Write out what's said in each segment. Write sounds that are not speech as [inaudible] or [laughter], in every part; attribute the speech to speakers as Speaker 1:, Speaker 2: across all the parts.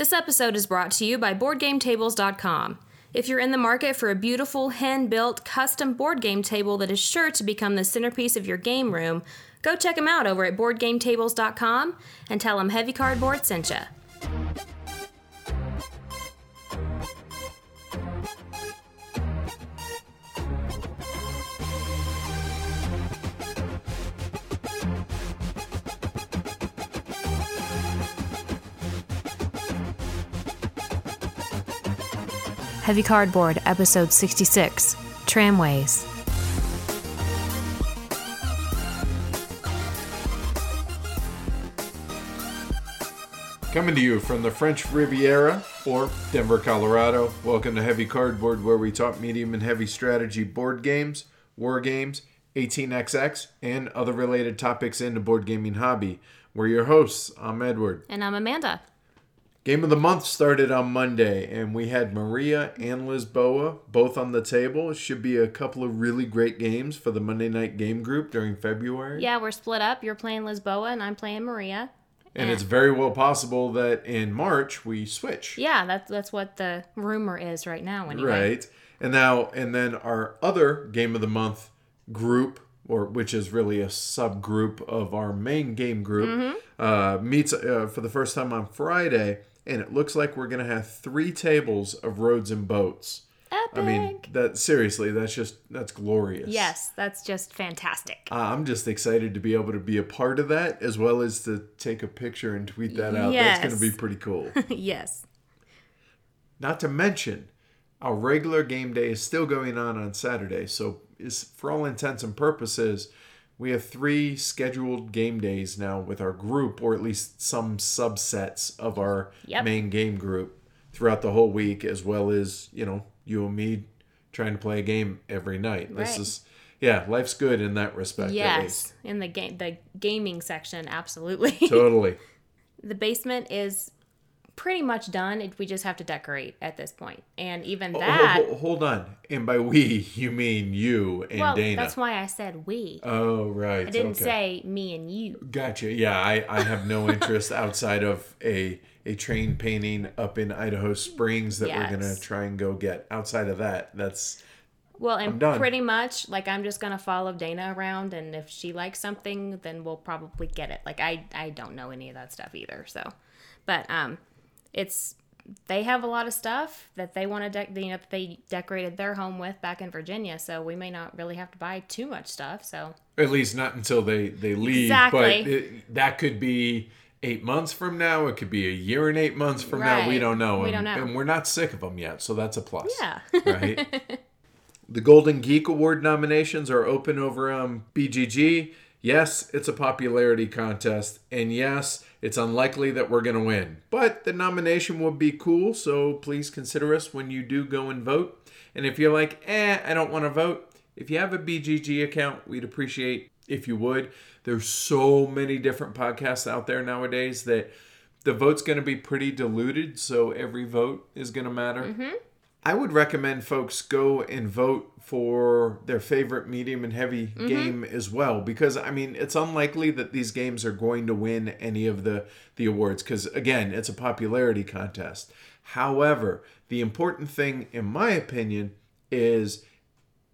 Speaker 1: This episode is brought to you by BoardGameTables.com. If you're in the market for a beautiful, hand built, custom board game table that is sure to become the centerpiece of your game room, go check them out over at BoardGameTables.com and tell them Heavy Cardboard sent ya. Heavy Cardboard, Episode 66 Tramways.
Speaker 2: Coming to you from the French Riviera or Denver, Colorado. Welcome to Heavy Cardboard, where we talk medium and heavy strategy board games, war games, 18xx, and other related topics in the board gaming hobby. We're your hosts. I'm Edward.
Speaker 1: And I'm Amanda.
Speaker 2: Game of the month started on Monday, and we had Maria and Lisboa both on the table. It should be a couple of really great games for the Monday night game group during February.
Speaker 1: Yeah, we're split up. You're playing Lisboa and I'm playing Maria.
Speaker 2: And it's very well possible that in March we switch.
Speaker 1: Yeah, that's that's what the rumor is right now anyway.
Speaker 2: Right. And now, and then our other game of the month group, or which is really a subgroup of our main game group,
Speaker 1: Mm-hmm.
Speaker 2: uh, meets uh, for the first time on Friday. And it looks like we're to have three tables of roads and boats.
Speaker 1: Epic.
Speaker 2: I mean, that seriously, that's just that's glorious.
Speaker 1: yes, that's just fantastic.
Speaker 2: Uh, I'm just excited to be able to be a part of that, as well as to take a picture and tweet that out. That's going to be pretty cool. [laughs]
Speaker 1: yes.
Speaker 2: Not to mention, our regular game day is still going on on Saturday. So, is for all intents and purposes, we have three scheduled game days now with our group, or at least some subsets of our
Speaker 1: Yep.
Speaker 2: main game group throughout the whole week, as well as you know you and me trying to play a game every night. This is yeah, life's good in that respect.
Speaker 1: Yes. In the game the gaming section, absolutely. [laughs]
Speaker 2: totally.
Speaker 1: the basement is pretty much done. We just have to decorate at this point. And even
Speaker 2: Oh,
Speaker 1: that
Speaker 2: ho- ho- hold on, and by we you mean you and
Speaker 1: well,
Speaker 2: Dana.
Speaker 1: that's why I said we.
Speaker 2: Oh right.
Speaker 1: I didn't
Speaker 2: okay.
Speaker 1: say me and you.
Speaker 2: Gotcha. Yeah, I, I have no interest [laughs] outside of a a train painting up in Idaho Springs that we're gonna try and go get. Outside of that, that's
Speaker 1: Well, and pretty much like I'm just gonna follow Dana around, and if she likes something, then we'll probably get it. Like I, I don't know any of that stuff either. So, but um, it's they have a lot of stuff that they want to, de- you know, that they decorated their home with back in Virginia. So we may not really have to buy too much stuff. So
Speaker 2: at least not until they they leave.
Speaker 1: Exactly.
Speaker 2: But it, that could be eight months from now. It could be a year and eight months from now. We don't know.
Speaker 1: We
Speaker 2: and,
Speaker 1: don't know.
Speaker 2: And we're not sick of them yet, so that's a plus.
Speaker 1: yeah,
Speaker 2: right? [laughs] the Golden Geek Award nominations are open over on BGG. Yes, it's a popularity contest, and yes, it's unlikely that we're going to win. But the nomination would be cool, so please consider us when you do go and vote. And if you're like, eh, I don't want to vote, if you have a BGG account, we'd appreciate if you would. There's so many different podcasts out there nowadays that the vote's going to be pretty diluted, so every vote is going to matter. I would recommend folks go and vote for their favorite medium and heavy mm-hmm. game as well because I mean it's unlikely that these games are going to win any of the the awards cuz again it's a popularity contest. However, the important thing in my opinion is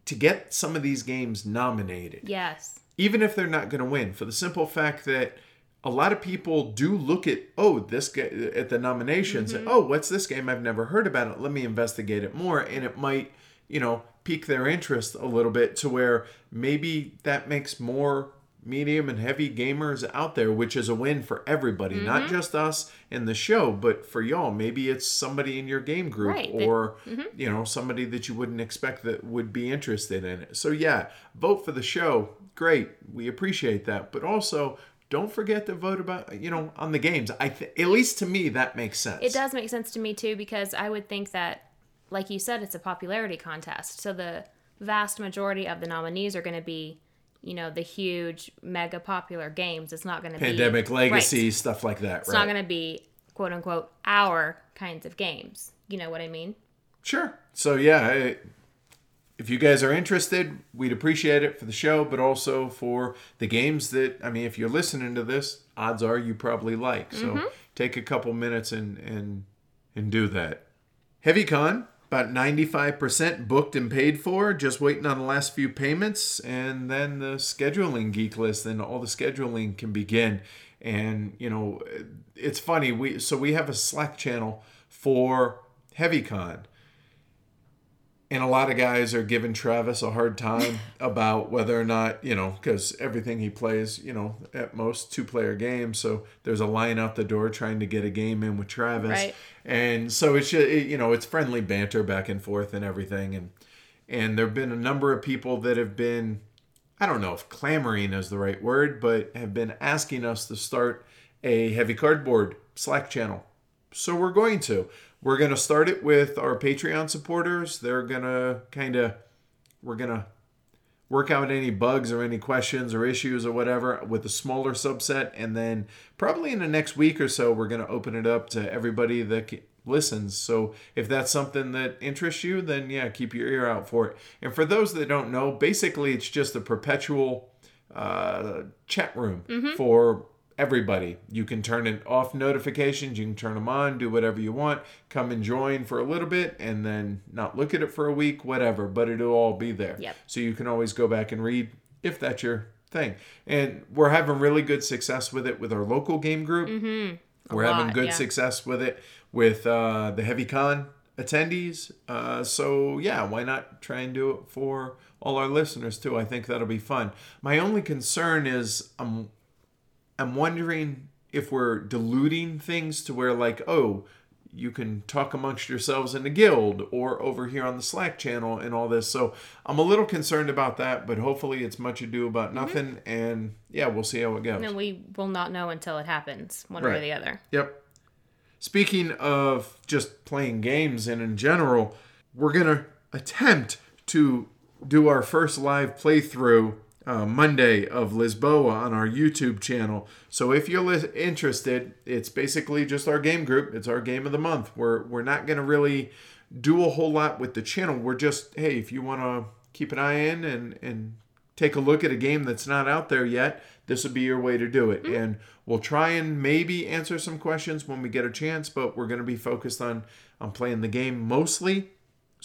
Speaker 2: to get some of these games nominated.
Speaker 1: Yes,
Speaker 2: even if they're not going to win, for the simple fact that a lot of people do look at oh this ga- at the nominations. Mm-hmm. Oh, what's this game? I've never heard about it. Let me investigate it more, and it might you know pique their interest a little bit to where maybe that makes more medium and heavy gamers out there, which is a win for everybody, not mm-hmm. just us in the show, but for y'all. Maybe it's somebody in your game group
Speaker 1: Right,
Speaker 2: or mm-hmm. you know somebody that you wouldn't expect that would be interested in it. So yeah, vote for the show. Great, we appreciate that, but also don't forget to vote about you know on the games. I th- at least to me that makes sense.
Speaker 1: it does make sense to me too because I would think that, like you said, it's a popularity contest. So the vast majority of the nominees are going to be, you know, the huge, mega popular games. It's not going to be
Speaker 2: Pandemic Legacy
Speaker 1: Right.
Speaker 2: stuff like that.
Speaker 1: It's
Speaker 2: right?
Speaker 1: not going to be quote unquote our kinds of games. You know what I mean?
Speaker 2: Sure. So yeah, I- if you guys are interested, we'd appreciate it for the show, but also for the games that I mean, if you're listening to this, odds are you probably like. So mm-hmm. take a couple minutes and and and do that. HeavyCon, about 95% booked and paid for, just waiting on the last few payments, and then the scheduling geek list, and all the scheduling can begin. And, you know, it's funny, we so we have a Slack channel for HeavyCon and a lot of guys are giving Travis a hard time [laughs] about whether or not you know because everything he plays you know at most two player games so there's a line out the door trying to get a game in with Travis
Speaker 1: Right.
Speaker 2: and so it's just, you know it's friendly banter back and forth and everything and and there've been a number of people that have been I don't know if clamoring is the right word but have been asking us to start a heavy cardboard Slack channel so we're going to. We're going to start it with our Patreon supporters. They're going to kind of, we're going to work out any bugs or any questions or issues or whatever with a smaller subset. And then probably in the next week or so, we're going to open it up to everybody that listens. So if that's something that interests you, then yeah, keep your ear out for it. And for those that don't know, basically it's just a perpetual uh, chat room for everybody. You can turn it off notifications, you can turn them on, do whatever you want, come and join for a little bit and then not look at it for a week, whatever, but it'll all be there.
Speaker 1: Yep.
Speaker 2: So you can always go back and read if that's your thing. And we're having really good success with it with our local game group. Mm-hmm. We're having good
Speaker 1: yeah.
Speaker 2: success with it with uh, the Heavy Con attendees. Uh, so yeah, why not try and do it for all our listeners too? I think that'll be fun. My only concern is I'm I'm wondering if we're diluting things to where like oh you can talk amongst yourselves in the guild or over here on the Slack channel and all this. So I'm a little concerned about that, but hopefully it's much ado about mm-hmm. nothing. And yeah, we'll see how it goes.
Speaker 1: And we will not know until it happens, one way or the other.
Speaker 2: Yep. Speaking of just playing games and in general, we're going to attempt to do our first live playthrough uh, Monday of Lisboa on our YouTube channel. So if you're li- interested, it's basically just our game group. It's our game of the month. We're we're not going to really do a whole lot with the channel. We're just hey, if you want to keep an eye in and and take a look at a game that's not out there yet, this would be your way to do it. And we'll try and maybe answer some questions when we get a chance, but we're going to be focused on on playing the game mostly.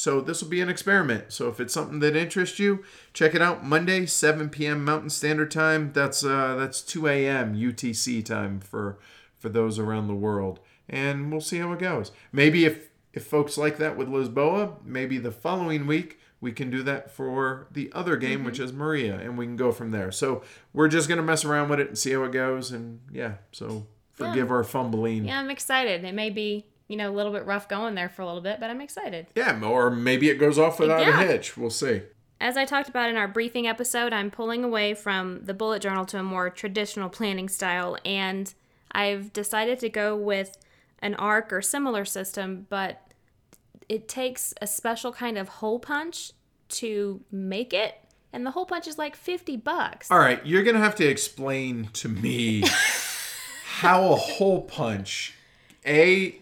Speaker 2: So this will be an experiment. So if it's something that interests you, check it out Monday, 7 p.m. Mountain Standard Time. That's uh, that's 2 a.m. UTC time for for those around the world, and we'll see how it goes. Maybe if if folks like that with Lisboa, maybe the following week we can do that for the other game, which is Maria, and we can go from there. So we're just gonna mess around with it and see how it goes, and yeah. So forgive our fumbling.
Speaker 1: Yeah, I'm excited. It may be, you know, a little bit rough going there for a little bit, but I'm excited.
Speaker 2: Yeah, or maybe it goes off without
Speaker 1: Yeah.
Speaker 2: a hitch. We'll see.
Speaker 1: As I talked about in our briefing episode, I'm pulling away from the bullet journal to a more traditional planning style, and I've decided to go with an arc or similar system, but it takes a special kind of hole punch to make it, and the hole punch is like 50 bucks.
Speaker 2: All right, you're gonna have to explain to me [laughs] how a hole punch, a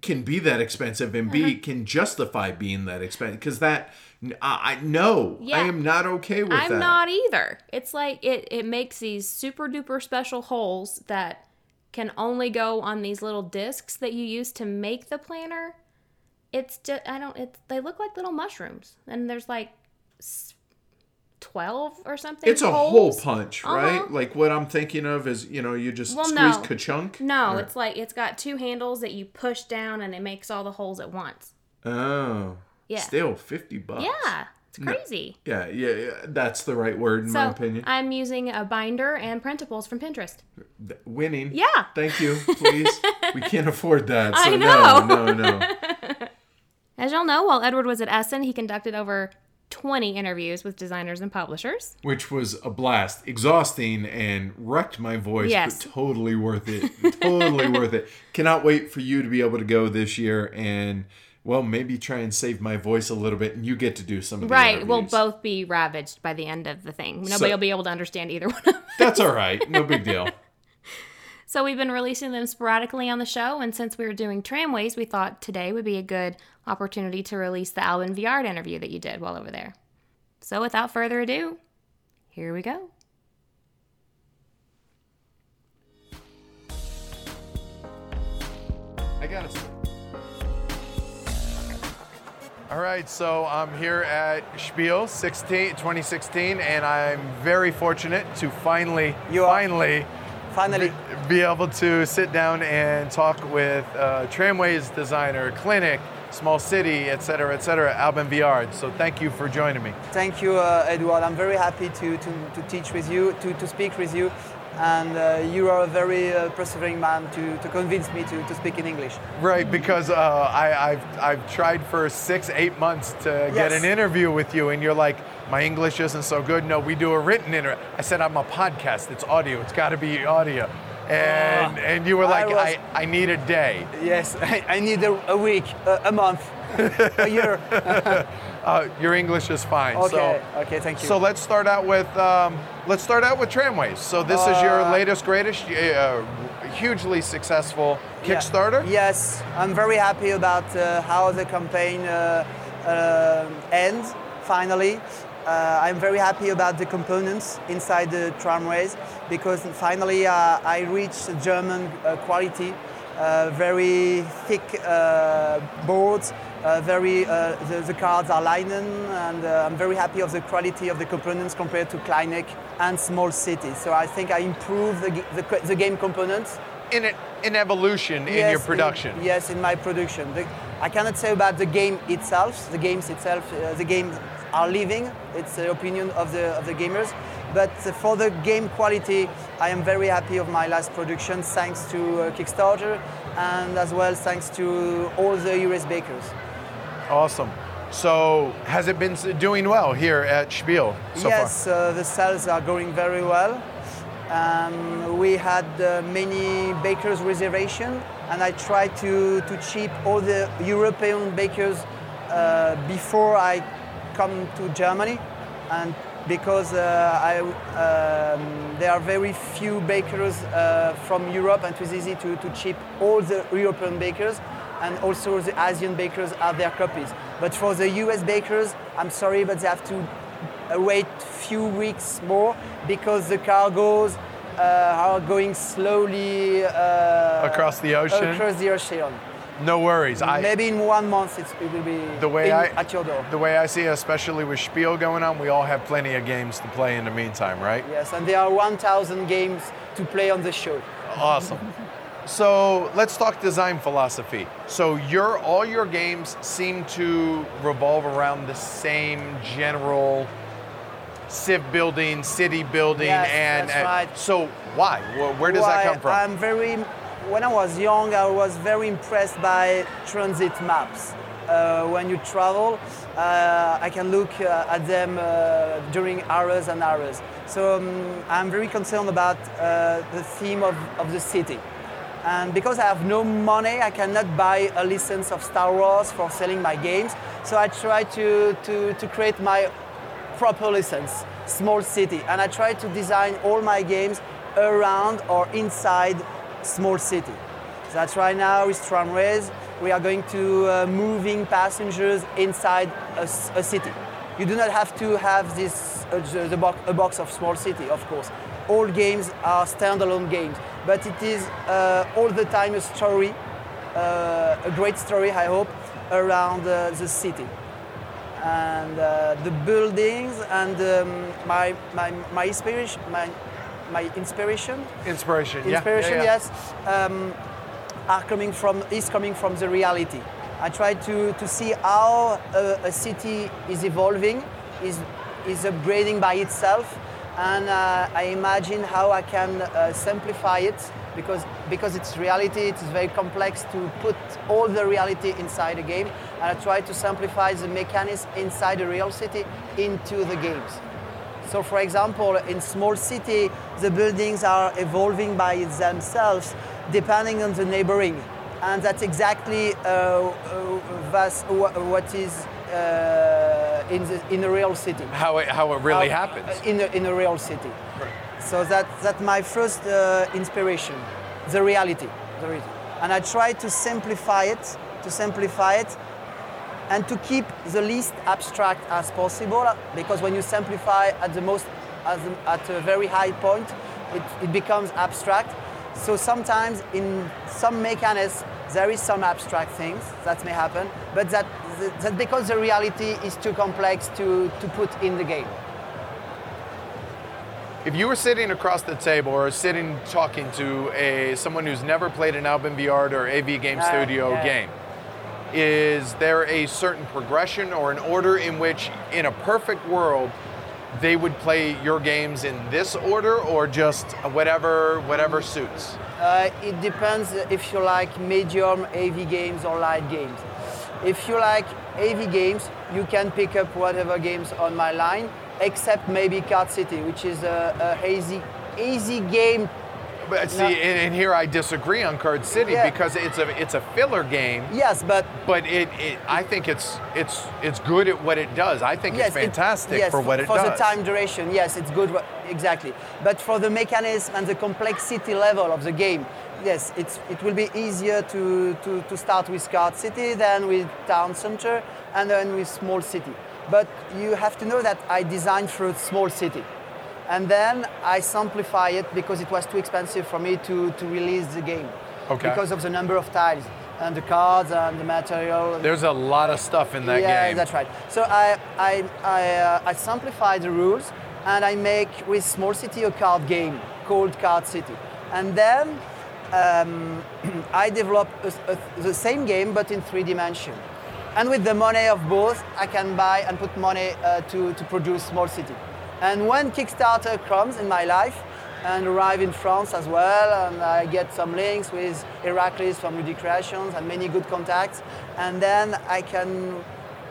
Speaker 2: can be that expensive and
Speaker 1: Uh-huh.
Speaker 2: b can justify being that expensive because that I, I no
Speaker 1: Yeah.
Speaker 2: I am not okay with
Speaker 1: I'm
Speaker 2: that.
Speaker 1: not either. It's like it, it makes these super duper special holes that can only go on these little discs that you use to make the planner. It's just I don't it they look like little mushrooms and there's like 12 or something.
Speaker 2: It's a hole
Speaker 1: holes.
Speaker 2: punch,
Speaker 1: Uh-huh.
Speaker 2: right? Like what I'm thinking of is you know you just
Speaker 1: Well,
Speaker 2: squeeze
Speaker 1: no.
Speaker 2: ka-chunk.
Speaker 1: No,
Speaker 2: Or-
Speaker 1: it's like it's got two handles that you push down and it makes all the holes at once.
Speaker 2: oh
Speaker 1: Yeah.
Speaker 2: still fifty bucks.
Speaker 1: Yeah, it's crazy.
Speaker 2: yeah, yeah, yeah. That's the right word in my opinion.
Speaker 1: I'm using a binder and printables from Pinterest.
Speaker 2: Winning.
Speaker 1: Yeah.
Speaker 2: Thank you, [laughs] please. we can't afford that. So
Speaker 1: I
Speaker 2: no,
Speaker 1: know.
Speaker 2: no, no. [laughs]
Speaker 1: As y'all know, while Edward was at Essen, he conducted over 20 interviews with designers and publishers.
Speaker 2: Which was a blast, exhausting, and wrecked my voice,
Speaker 1: Yes.
Speaker 2: but totally worth it. totally [laughs] worth it. Cannot wait for you to be able to go this year and, well, maybe try and save my voice a little bit, and you get to do some of the
Speaker 1: Right, we'll both be ravaged by the end of the thing. Nobody
Speaker 2: So-
Speaker 1: will be able to understand either one of them.
Speaker 2: That's all right. No big deal. [laughs]
Speaker 1: So we've been releasing them sporadically on the show, and since we were doing tramways, we thought today would be a good opportunity to release the Alvin Viard interview that you did while over there. So without further ado, here we go.
Speaker 2: I gotta say, All right, so I'm here at Spiel 16, 2016, and I'm very fortunate to finally,
Speaker 3: You are.
Speaker 2: Finally, be, able to sit down and talk with uh, Tramways designer, clinic, small city, et cetera, et cetera, Alban Viard. So thank you for joining me.
Speaker 3: thank you, uh, Edward. I'm very happy to, to, to teach with you, to, to speak with you, and uh, you are a very uh, persevering man to, to convince me to, to speak in English.
Speaker 2: Right, because uh, I, I've, I've tried for six, eight months to get an interview with you, and you're like, my English isn't so good. No, we do a written interview. I said, I'm a podcast. It's audio. It's got to be audio. And,
Speaker 3: Ah,
Speaker 2: and you were
Speaker 3: I
Speaker 2: like,
Speaker 3: was-
Speaker 2: I, I need a day.
Speaker 3: Yes, [laughs] I, I need a, a week, a, a month, a year. [laughs]
Speaker 2: Uh, your English is fine.
Speaker 3: Okay,
Speaker 2: So,
Speaker 3: okay, thank you.
Speaker 2: so let's start out with um, let's start out with tramways. So this is your
Speaker 3: Uh,
Speaker 2: latest, greatest, uh, hugely successful
Speaker 3: Yeah.
Speaker 2: Kickstarter.
Speaker 3: Yes, I'm very happy about uh, how the campaign uh, uh, ends finally. Uh, I'm very happy about the components inside the tramways because finally uh, I reached German uh, quality, uh, very thick uh, boards, uh, very uh, the, the cards are linen, and uh, I'm very happy of the quality of the components compared to Clinic and small cities. So I think I improved the, the, the game components
Speaker 2: In it, in evolution in your production.
Speaker 3: yes, in my production. The, I cannot say about the game itself. The games itself, uh, the games are living. It's the opinion of the of the gamers. But uh, for the game quality, I am very happy of my last production, thanks to uh, Kickstarter, and as well thanks to all the US bakers.
Speaker 2: Awesome. So has it been doing well here at Spiel so
Speaker 3: yes, uh, the sales are going very well. Um, we had uh, many bakers reservation, and I tried to to cheap all the European bakers uh, before I come to Germany, and because uh, I, um, there are very few bakers uh, from Europe, and it was easy to, to cheap all the European bakers, and also the Asian bakers have their copies. But for the US bakers, I'm sorry, but they have to uh, wait few weeks more because the cargoes uh, are going slowly uh,
Speaker 2: Across the ocean?
Speaker 3: Across the ocean.
Speaker 2: No worries. I,
Speaker 3: Maybe in one month it's, it will be
Speaker 2: the way
Speaker 3: in-
Speaker 2: I
Speaker 3: at your door.
Speaker 2: the way I see it, especially with Spiel going on, we all have plenty of games to play in the meantime, right?
Speaker 3: Yes, and there are 1,000 games to play on the show.
Speaker 2: Awesome. [laughs] So let's talk design philosophy. So your all your games seem to revolve around the same general civ building, city building,
Speaker 3: Yes,
Speaker 2: and,
Speaker 3: that's
Speaker 2: and-
Speaker 3: right.
Speaker 2: so why? Where does that come from?
Speaker 3: I'm very. When I was young, I was very impressed by transit maps. Uh, when you travel, uh, I can look uh, at them uh, during hours and hours. So um, I'm very concerned about uh, the theme of, of the city. And because I have no money, I cannot buy a license of Star Wars for selling my games. So I try to, to, to create my proper license, small city. And I try to design all my games around or inside small city. That's right now with tramways. We are going to uh, moving passengers inside a city. You do not have to have this uh, the, the box, a box of small city, of course. All games are standalone games, but it is uh, all the time a story, uh, a great story, I hope, around uh, the city and uh, the buildings and um, my, my, my inspiration my, my inspiration
Speaker 2: Inspiration. yeah,
Speaker 3: inspiration
Speaker 2: yeah, yeah.
Speaker 3: yes um, are coming from is coming from the reality I try to, to see how a, a city is evolving is is upgrading by itself and uh, I imagine how I can uh, simplify it because because it's reality. It's very complex to put all the reality inside a game. And I try to simplify the mechanics inside a real city into the games. So, for example, in small city, the buildings are evolving by themselves, depending on the neighboring, and that's exactly uh, uh, that's what is uh, in the in a real city.
Speaker 2: How it, how it really
Speaker 3: How-
Speaker 2: happens.
Speaker 3: in a, in a real city. So that that's my first uh, inspiration, the reality, the reality, and I try to simplify it, to simplify it, and to keep the least abstract as possible because when you simplify at the most as at a very high point it, it becomes abstract so sometimes in some mechanisms There is some abstract things that may happen, but that, that because the reality is too complex to, to put in the game.
Speaker 2: If you were sitting across the table or sitting talking to a someone who's never played an Albin Viard or AV Game
Speaker 3: Uh,
Speaker 2: Studio
Speaker 3: yeah.
Speaker 2: game, is there a certain progression or an order in which, in a perfect world, they would play your games in this order or just whatever whatever suits?
Speaker 3: Uh, it depends if you like medium AV games or light games. If you like AV games, you can pick up whatever games on my line, except maybe Card City, which is a, a easy, easy game.
Speaker 2: But see, and, and here I disagree on Card City
Speaker 3: Yeah.
Speaker 2: because it's a it's a filler game,
Speaker 3: Yes, but
Speaker 2: but it, it I think it's it's it's good at what it does. I think
Speaker 3: yes,
Speaker 2: it's
Speaker 3: it-
Speaker 2: fantastic
Speaker 3: yes,
Speaker 2: for what it
Speaker 3: for
Speaker 2: does.
Speaker 3: For the time duration, yes, it's good. Exactly. But for the mechanism and the complexity level of the game, yes, it's it will be easier to, to, to start with Card City than with Town Center and then with Small City. But you have to know that I designed for a small city. And then I simplify it because it was too expensive for me to, to release the game.
Speaker 2: Okay.
Speaker 3: Because of the number of tiles and the cards and the material.
Speaker 2: There's a lot of stuff in that
Speaker 3: yeah,
Speaker 2: game.
Speaker 3: Yeah, that's right. So I, I, I, uh, I simplify the rules and I make with Small City a card game called Card City. And then um, [clears throat] I develop a, a, the same game but in three dimension. And with the money of both, I can buy and put money uh, to, to produce Small City. And when Kickstarter comes in my life and arrive in France as well, and I get some links with Heracles from Rudy Creations and many good contacts, and then I can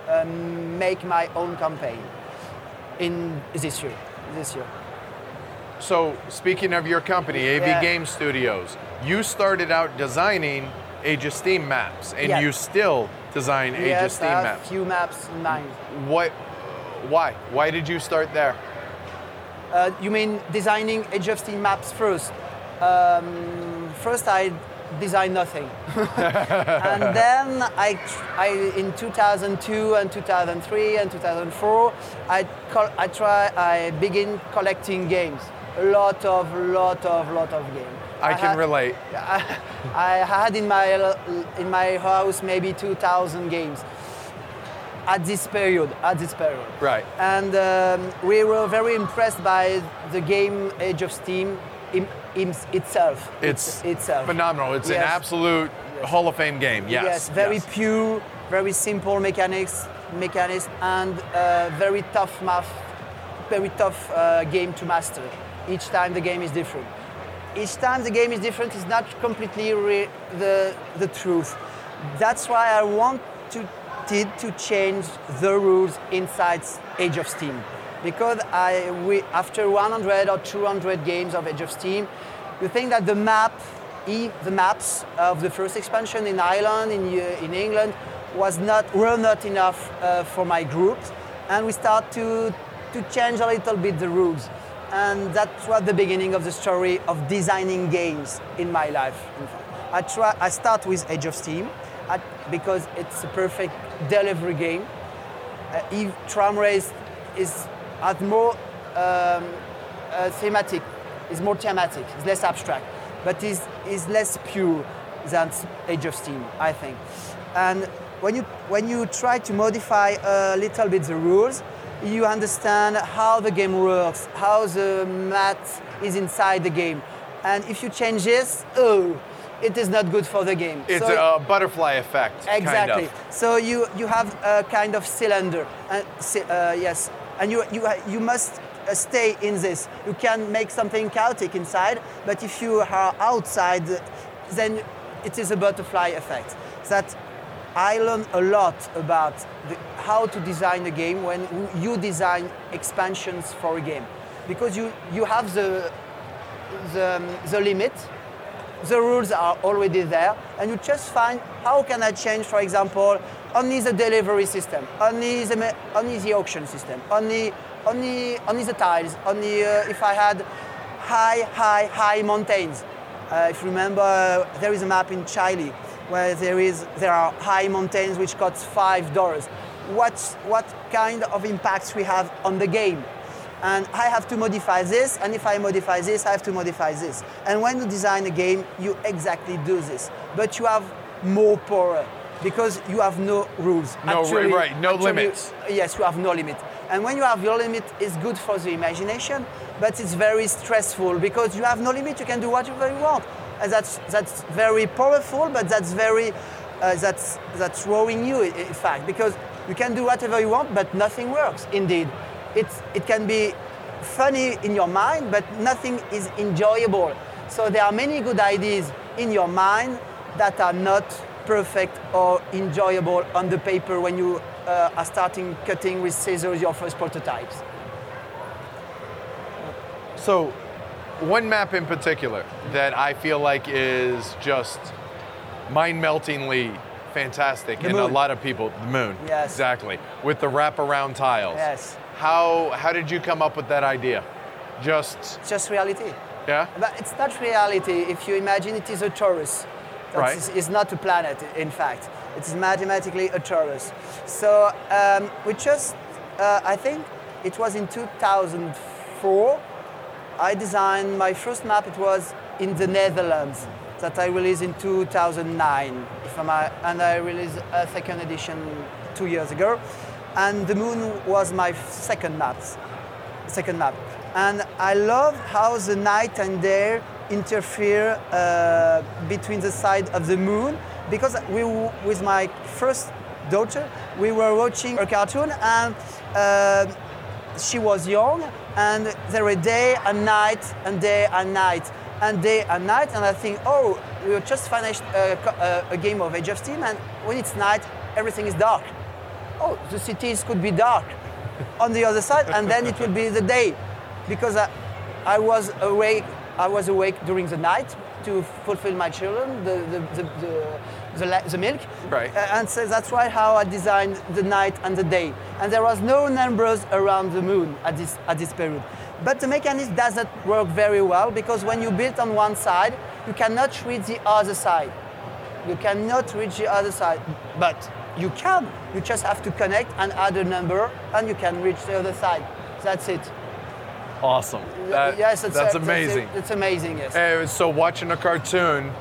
Speaker 3: um, make my own campaign in this year. This year.
Speaker 2: So, speaking of your company, AV
Speaker 3: Yeah.
Speaker 2: Game Studios, you started out designing Age of Steam maps, and
Speaker 3: Yeah.
Speaker 2: you still design Age of
Speaker 3: yes,
Speaker 2: Steam
Speaker 3: I have
Speaker 2: maps.
Speaker 3: few maps in mind.
Speaker 2: What? Why? Why did you start there?
Speaker 3: Uh, you mean designing Age of Steam maps first? Um, first, I designed nothing, [laughs] and [laughs] then I, I, in 2002 and 2003 and 2004, I, col- I try, I begin collecting games. A lot of, lot of, lot of games.
Speaker 2: I can
Speaker 3: had-
Speaker 2: relate.
Speaker 3: I, [laughs] I had in my in my house maybe 2,000 games at this period. At this period.
Speaker 2: Right.
Speaker 3: And um, we were very impressed by the game Age of Steam in, in itself.
Speaker 2: It's
Speaker 3: itself.
Speaker 2: phenomenal. It's an
Speaker 3: Yes.
Speaker 2: absolute Hall of Fame game. Yes.
Speaker 3: Yes, very
Speaker 2: yes.
Speaker 3: pure, very simple mechanics, mechanics, and uh, very tough math, very tough uh, game to master. Each time the game is different. Each time the game is different is not completely re- the the truth. That's why I wanted to change the rules inside Age of Steam, because I we, after 100 or 200 games of Age of Steam, you think that the map the maps of the first expansion in Ireland, in, uh, in England, was not were not enough uh, for my group, and we start to to change a little bit the rules, and that was the beginning of the story of designing games in my life. In I try. I start with Age of Steam, I, because it's a perfect delivery game. Uh, Eve Tram Race is at more um, uh, thematic, is more thematic, it's less abstract, but is is less pure than Age of Steam, I think. And when you when you try to modify a little bit the rules, you understand how the game works, how the math is inside the game, and if you change this, oh, it is not good for the game.
Speaker 2: It's
Speaker 3: So-
Speaker 2: a butterfly effect.
Speaker 3: Exactly.
Speaker 2: Kind of.
Speaker 3: So you you have a kind of cylinder, ci- uh, yes, and you you you must uh, stay in this. You can make something chaotic inside, but if you are outside, then it is a butterfly effect. That I learned a lot about the, how to design a game when you design expansions for a game, because you you have the the, the limit the rules are already there and you just find how can I change, for example, only the delivery system, only the, only the auction system, only, only, only the tiles, only uh, if I had high, high, high mountains. Uh, if you remember, there is a map in Chile where there, is, there are high mountains which cost $5. What's, what kind of impacts we have on the game? and I have to modify this, and if I modify this, I have to modify this. And when you design a game, you exactly do this. But you have more power because you have no rules.
Speaker 2: No, right, right, no limits.
Speaker 3: Yes, you have no limit. And when you have your limit, it's good for the imagination, but it's very stressful because you have no limit. You can do whatever you want, and that's that's very powerful, but that's very uh, that's that's throwing you in fact because you can do whatever you want, but nothing works. Indeed, it's it can be funny in your mind, but nothing is enjoyable. So there are many good ideas in your mind that are not perfect or enjoyable on the paper when you uh, are starting cutting with scissors your first prototypes.
Speaker 2: So, one map in particular that I feel like is just mind-meltingly fantastic,
Speaker 3: The
Speaker 2: and a lot of people, the moon,
Speaker 3: Yes.
Speaker 2: exactly, with the wraparound tiles.
Speaker 3: Yes,
Speaker 2: How how did you come up with that idea? Just
Speaker 3: it's just reality.
Speaker 2: yeah.
Speaker 3: But it's not reality if you imagine it is a torus. That
Speaker 2: Right.
Speaker 3: is- is not a planet, in fact. It's mathematically a torus. So um, we just, uh, I think it was in 2004, I designed my first map. It was in the Netherlands that I released in 2009, if I'm, uh, and I released a second edition two years ago. And the moon was my second map second map. And I love how the night and day interfere uh, between the side of the moon because we, with my first daughter, we were watching a cartoon and uh, she was young and there were day and night and day and night and day and night and I think, oh, we just finished a, a, a game of Age of Steam and when it's night, everything is dark oh, the cities could be dark on the other side, and then it will be the day, because I, I was awake. I was awake during the night to fulfill my children, the the the, the, the, the milk.
Speaker 2: Right.
Speaker 3: Uh, and so that's why how I designed the night and the day. And there was no numbers around the moon at this at this period. But the mechanism doesn't work very well because when you build on one side, you cannot reach the other side. You cannot reach the other side, but you can. You just have to connect and add a number, and you can reach the other side. That's it.
Speaker 2: Awesome. That-
Speaker 3: yes, it's,
Speaker 2: that's amazing.
Speaker 3: It's, amazing. Yes.
Speaker 2: So watching a cartoon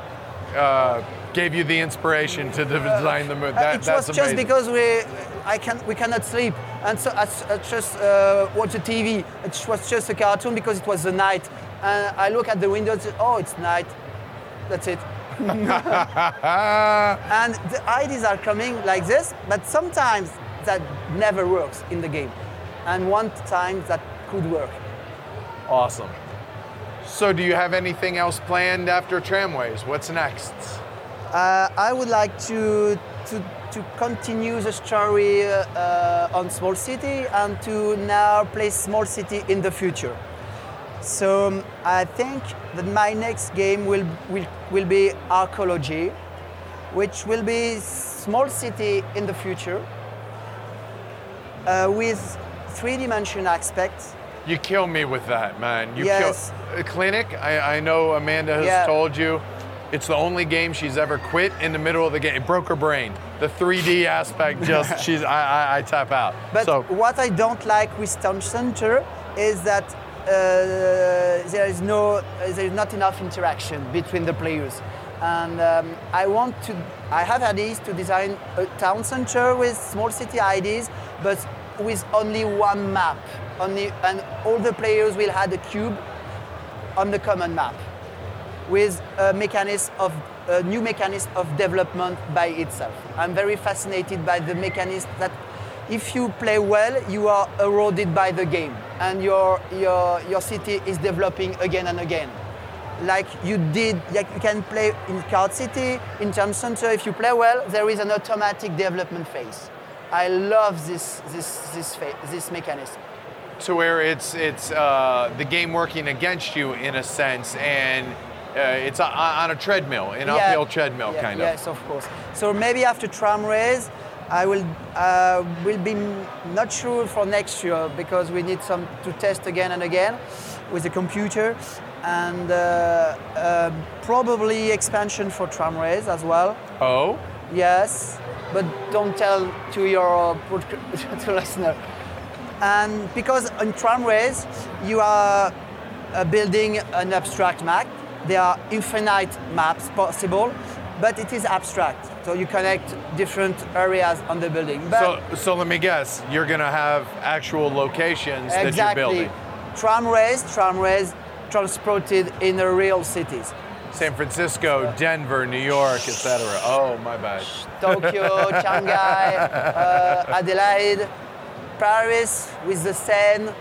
Speaker 2: uh, gave you the inspiration to design the moon.
Speaker 3: Uh,
Speaker 2: That,
Speaker 3: it
Speaker 2: that's
Speaker 3: was
Speaker 2: amazing.
Speaker 3: just because we, I can, we cannot sleep, and so I just uh, watch the TV. It was just a cartoon because it was the night, and I look at the windows. Oh, it's night. That's it. [laughs] and the ideas are coming like this, but sometimes that never works in the game, and one time that could work.
Speaker 2: Awesome. So, do you have anything else planned after Tramways? What's next?
Speaker 3: Uh, I would like to to, to continue the story uh, on Small City and to now play Small City in the future. So um, I think that my next game will will, will be Arcology, which will be Small City in the future uh, with three-dimension aspects.
Speaker 2: You kill me with that, man. You
Speaker 3: Yes.
Speaker 2: kill. Clinic, I, I know Amanda has
Speaker 3: Yeah.
Speaker 2: told you. It's the only game she's ever quit in the middle of the game. It broke her brain. The 3D aspect just, [laughs] she's, I, I, I tap out.
Speaker 3: But
Speaker 2: so,
Speaker 3: what I don't like with Town Center is that uh, there is no, there is not enough interaction between the players, and um, I want to. I have had ideas to design a town center with small city ideas, but with only one map, only, and all the players will have a cube on the common map with a mechanism of a new mechanism of development by itself. I'm very fascinated by the mechanism that if you play well, you are eroded by the game and your your your city is developing again and again. Like you did, like you can play in Card City, in Town Center. If you play well, there is an automatic development phase. I love this this this this mechanism.
Speaker 2: to where it's it's uh, the game working against you in a sense, and uh, it's a, on a treadmill, an uphill treadmill,
Speaker 3: Yeah,
Speaker 2: kind of.
Speaker 3: Yes, of course. So maybe after tram race, I will uh, will be not sure for next year because we need some to test again and again with the computer, and uh, uh, probably expansion for tram race as well.
Speaker 2: Oh,
Speaker 3: Yes, but don't tell to your [laughs] to listener. And because on tramways you are uh, building an abstract map, there are infinite maps possible, but it is abstract. So you connect different areas on the building. But
Speaker 4: So, so let me guess. You're gonna have actual locations that you're
Speaker 3: exactly,
Speaker 4: building.
Speaker 3: tramways, tramways transported in the real cities.
Speaker 4: San Francisco, Denver, New York, etc. Oh, my bad.
Speaker 3: Tokyo, Shanghai, uh, Adelaide, Paris with the Seine.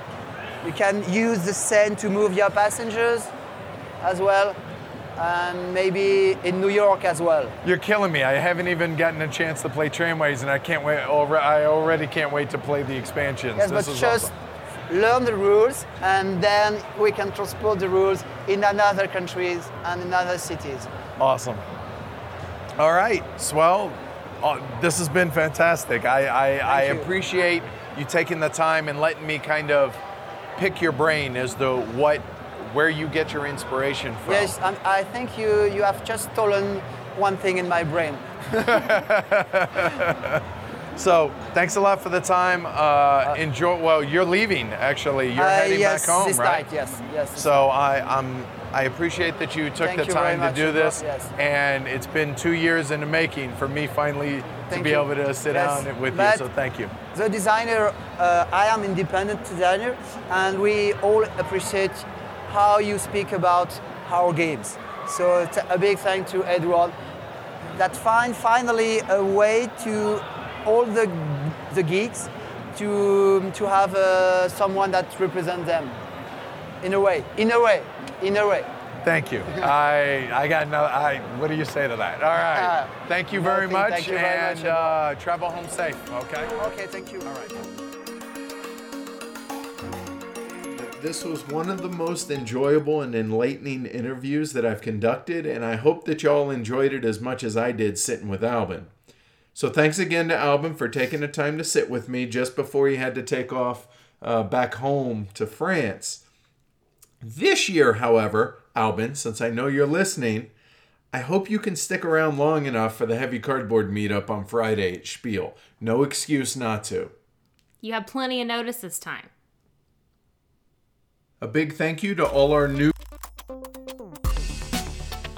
Speaker 3: You can use the Seine to move your passengers as well, and maybe in New York as well.
Speaker 4: You're killing me. I haven't even gotten a chance to play tramways, and I can't wait. I already can't wait to play the expansions.
Speaker 3: Yes,
Speaker 4: this
Speaker 3: but
Speaker 4: is
Speaker 3: just
Speaker 4: awesome.
Speaker 3: learn the rules, and then we can transport the rules in another countries and in other cities.
Speaker 4: Awesome. All right, swell. Uh, this has been fantastic. I, I, I appreciate you taking the time and letting me kind of pick your brain as to what, where you get your inspiration from.
Speaker 3: Yes, and I think you, you have just stolen one thing in my brain. [laughs]
Speaker 4: So thanks a lot for the time. Uh, enjoy. Well, you're leaving actually. You're
Speaker 3: Uh,
Speaker 4: heading
Speaker 3: yes,
Speaker 4: back home,
Speaker 3: this
Speaker 4: right?
Speaker 3: night, yes, yes.
Speaker 4: So I, I'm, I appreciate that you took
Speaker 3: Thank
Speaker 4: the
Speaker 3: you
Speaker 4: time to do this,
Speaker 3: Yes.
Speaker 4: and it's been two years in the making for me finally to be
Speaker 3: you.
Speaker 4: able to sit
Speaker 3: Yes,
Speaker 4: down with
Speaker 3: but-
Speaker 4: you. So thank you.
Speaker 3: The designer, uh, I am independent designer, and we all appreciate how you speak about our games. So it's a big thank to Edward. That find finally a way to all the the geeks to to have uh, someone that represents them. In a way, in a way, in a way.
Speaker 4: Thank you. I, I got no. I. What do you say to that? All right.
Speaker 3: Uh,
Speaker 4: thank you very
Speaker 3: nothing.
Speaker 4: much,
Speaker 3: Thank you very
Speaker 4: and
Speaker 3: much,
Speaker 4: uh, travel home safe. Okay.
Speaker 3: Okay, thank you.
Speaker 4: All right.
Speaker 2: This was one of the most enjoyable and enlightening interviews that I've conducted, and I hope that y'all enjoyed it as much as I did sitting with Albin. So thanks again to Albin for taking the time to sit with me just before he had to take off uh, back home to France. This year, however, Albin, since I know you're listening, I hope you can stick around long enough for the heavy cardboard meetup on Friday at Spiel. No excuse not to.
Speaker 1: You have plenty of notice this time.
Speaker 2: A big thank you to all our new.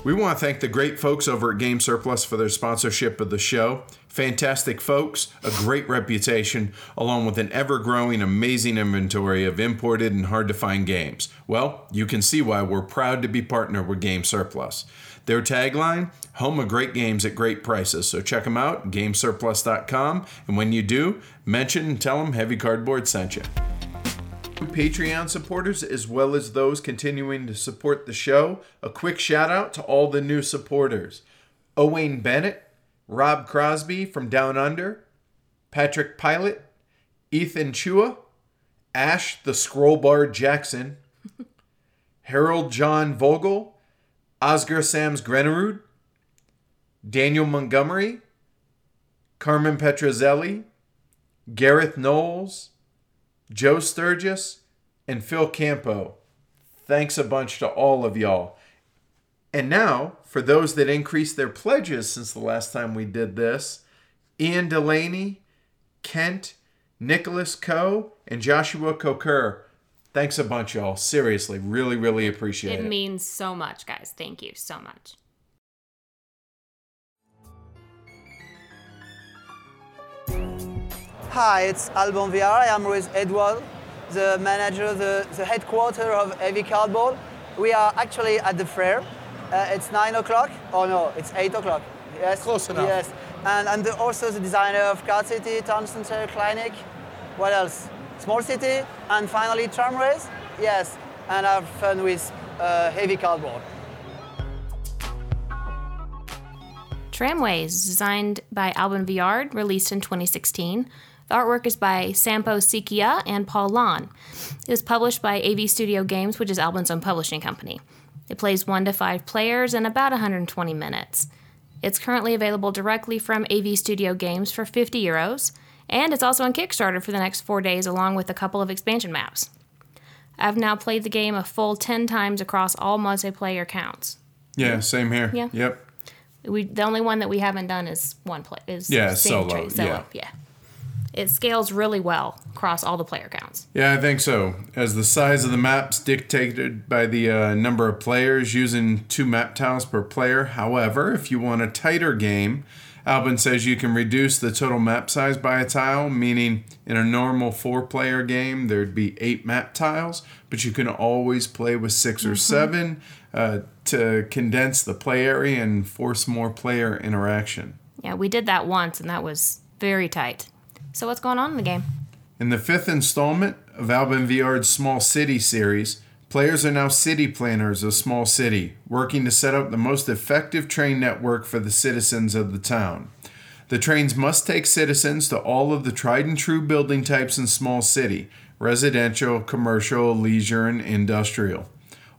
Speaker 2: We want to thank the great folks over at Game Surplus for their sponsorship of the show. Fantastic folks, a great reputation, along with an ever growing, amazing inventory of imported and hard to find games. Well, you can see why we're proud to be partnered with Game Surplus. Their tagline Home of great games at great prices. So check them out, gamesurplus.com. And when you do, mention and tell them Heavy Cardboard sent you. Patreon supporters, as well as those continuing to support the show. A quick shout out to all the new supporters Owain Bennett, Rob Crosby from Down Under, Patrick Pilot, Ethan Chua, Ash the Scrollbar Jackson, [laughs] Harold John Vogel, Oscar Sams Grenerud, Daniel Montgomery, Carmen Petrozelli, Gareth Knowles, Joe Sturgis, and Phil Campo. Thanks a bunch to all of y'all. And now, for those that increased their pledges since the last time we did this, Ian Delaney, Kent, Nicholas Coe, and Joshua Coker. Thanks a bunch, y'all. Seriously, really, really appreciate
Speaker 1: It
Speaker 2: it.
Speaker 1: means so much, guys. Thank you so much.
Speaker 3: Hi, it's Alban Viard. I am with Edward, the manager, the, the headquarter of Heavy Cardboard. We are actually at the fair. Uh, it's 9 o'clock. Oh no, it's 8 o'clock. Yes.
Speaker 4: Close enough.
Speaker 3: Yes. And, and the, also the designer of Card City, Town Center, Clinic. What else? Small City. And finally Tramways. Yes. And have fun with uh, Heavy Cardboard.
Speaker 1: Tramways, designed by Alban Viard, released in 2016. The artwork is by Sampo Sikiö and Paul Lon. It was published by AV Studio Games, which is Albin's own publishing company. It plays one to five players in about 120 minutes. It's currently available directly from AV Studio Games for 50 euros, and it's also on Kickstarter for the next four days, along with a couple of expansion maps. I've now played the game a full 10 times across all multiplayer counts.
Speaker 2: Yeah, same here.
Speaker 1: Yeah.
Speaker 2: Yep.
Speaker 1: We the only one that we haven't done is one play is
Speaker 2: Yeah, solo,
Speaker 1: tra- solo.
Speaker 2: yeah.
Speaker 1: yeah. It scales really well across all the player counts.
Speaker 2: Yeah, I think so. As the size of the maps dictated by the uh, number of players using two map tiles per player. However, if you want a tighter game, Albin says you can reduce the total map size by a tile, meaning in a normal four player game, there'd be eight map tiles, but you can always play with 6 or seven uh, to condense the play area and force more player interaction.
Speaker 1: Yeah, we did that once and that was very tight. So, what's going on in the game?
Speaker 2: In the fifth installment of Alban Viard's Small City series, players are now city planners of Small City, working to set up the most effective train network for the citizens of the town. The trains must take citizens to all of the tried and true building types in Small City residential, commercial, leisure, and industrial.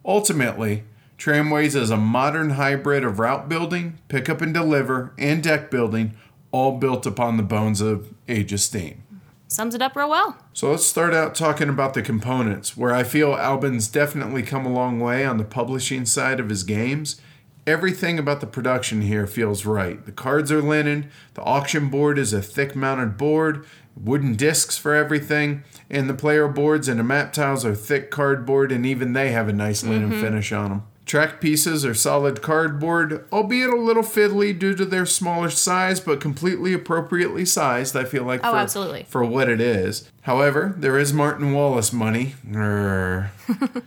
Speaker 2: Ultimately, Tramways is a modern hybrid of route building, pick up and deliver, and deck building, all built upon the bones of Age of Steam.
Speaker 1: Sums it up real well.
Speaker 2: So let's start out talking about the components, where I feel Alban's definitely come a long way on the publishing side of his games. Everything about the production here feels right. The cards are linen, the auction board is a thick mounted board, wooden discs for everything, and the player boards and the map tiles are thick cardboard, and even they have a nice linen mm-hmm. finish on them. Track pieces are solid cardboard, albeit a little fiddly due to their smaller size, but completely appropriately sized, I feel like,
Speaker 1: Oh,
Speaker 2: for,
Speaker 1: absolutely.
Speaker 2: for what it is. However, there is Martin Wallace money. [laughs]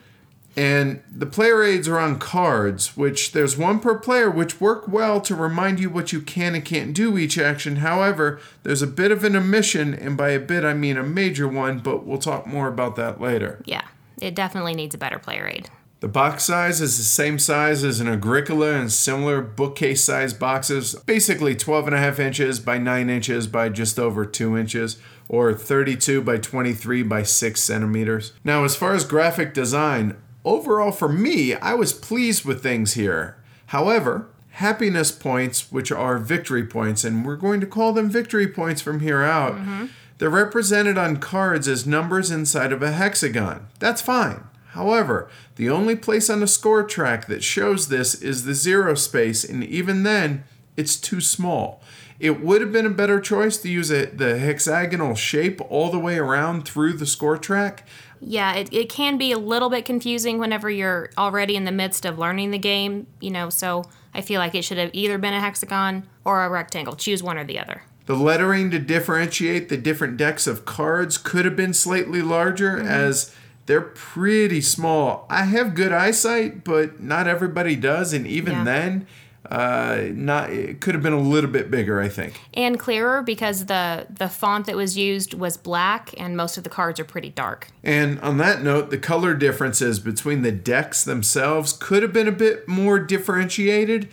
Speaker 2: And the player aids are on cards, which there's one per player, which work well to remind you what you can and can't do each action. However, there's a bit of an omission, and by a bit I mean a major one, but we'll talk more about that later.
Speaker 1: Yeah, it definitely needs a better player aid.
Speaker 2: The box size is the same size as an Agricola and similar bookcase size boxes, basically 12 and a half inches by 9 inches by just over 2 inches, or 32 by 23 by 6 centimeters. Now, as far as graphic design, overall for me, I was pleased with things here. However, happiness points, which are victory points, and we're going to call them victory points from here out, mm-hmm. they're represented on cards as numbers inside of a hexagon. That's fine. However, the only place on the score track that shows this is the zero space, and even then, it's too small. It would have been a better choice to use a, the hexagonal shape all the way around through the score track.
Speaker 1: Yeah, it, it can be a little bit confusing whenever you're already in the midst of learning the game, you know, so I feel like it should have either been a hexagon or a rectangle. Choose one or the other.
Speaker 2: The lettering to differentiate the different decks of cards could have been slightly larger mm-hmm. as they're pretty small. I have good eyesight, but not everybody does, and even
Speaker 1: Yeah.
Speaker 2: then, uh, not it could have been a little bit bigger. I think.
Speaker 1: And clearer because the the font that was used was black and most of the cards are pretty dark.
Speaker 2: And on that note, the color differences between the decks themselves could have been a bit more differentiated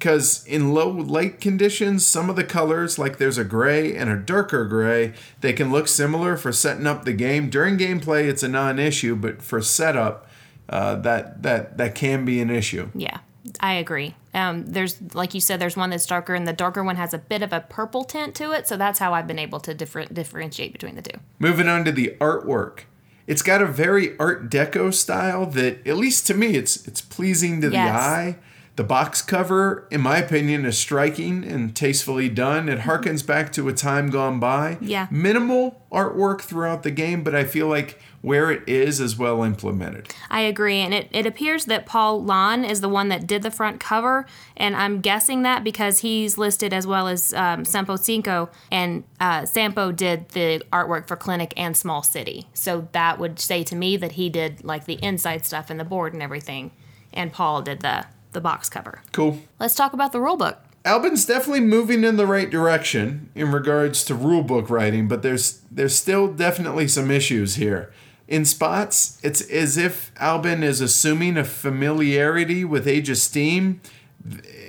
Speaker 2: because in low light conditions, some of the colors, like there's a gray and a darker gray, they can look similar for setting up the game. During gameplay, it's a non-issue, but for setup, uh, that that that can be an issue.
Speaker 1: Yeah, I agree. Um, there's like you said, there's one that's darker, and the darker one has a bit of a purple tint to it. So that's how I've been able to different differentiate between the two.
Speaker 2: Moving on to the artwork. It's got a very art deco style that at least to me it's it's pleasing to the eye. The box cover, in my opinion, is striking and tastefully done. It harkens back to a time gone by.
Speaker 1: Yeah.
Speaker 2: Minimal artwork throughout the game, but I feel like where it is is well implemented.
Speaker 1: I agree, and it, it appears that Paul Lon is the one that did the front cover, and I'm guessing that because he's listed as well as um, Sampo Sikiö, and uh, Sampo did the artwork for Clinic and Small City. So that would say to me that he did like the inside stuff and the board and everything, and Paul did the the box cover.
Speaker 2: Cool.
Speaker 1: Let's talk about the rulebook.
Speaker 2: Alban's definitely moving in the right direction in regards to rulebook writing, but there's there's still definitely some issues here. In spots, it's as if Alban is assuming a familiarity with Age of Steam,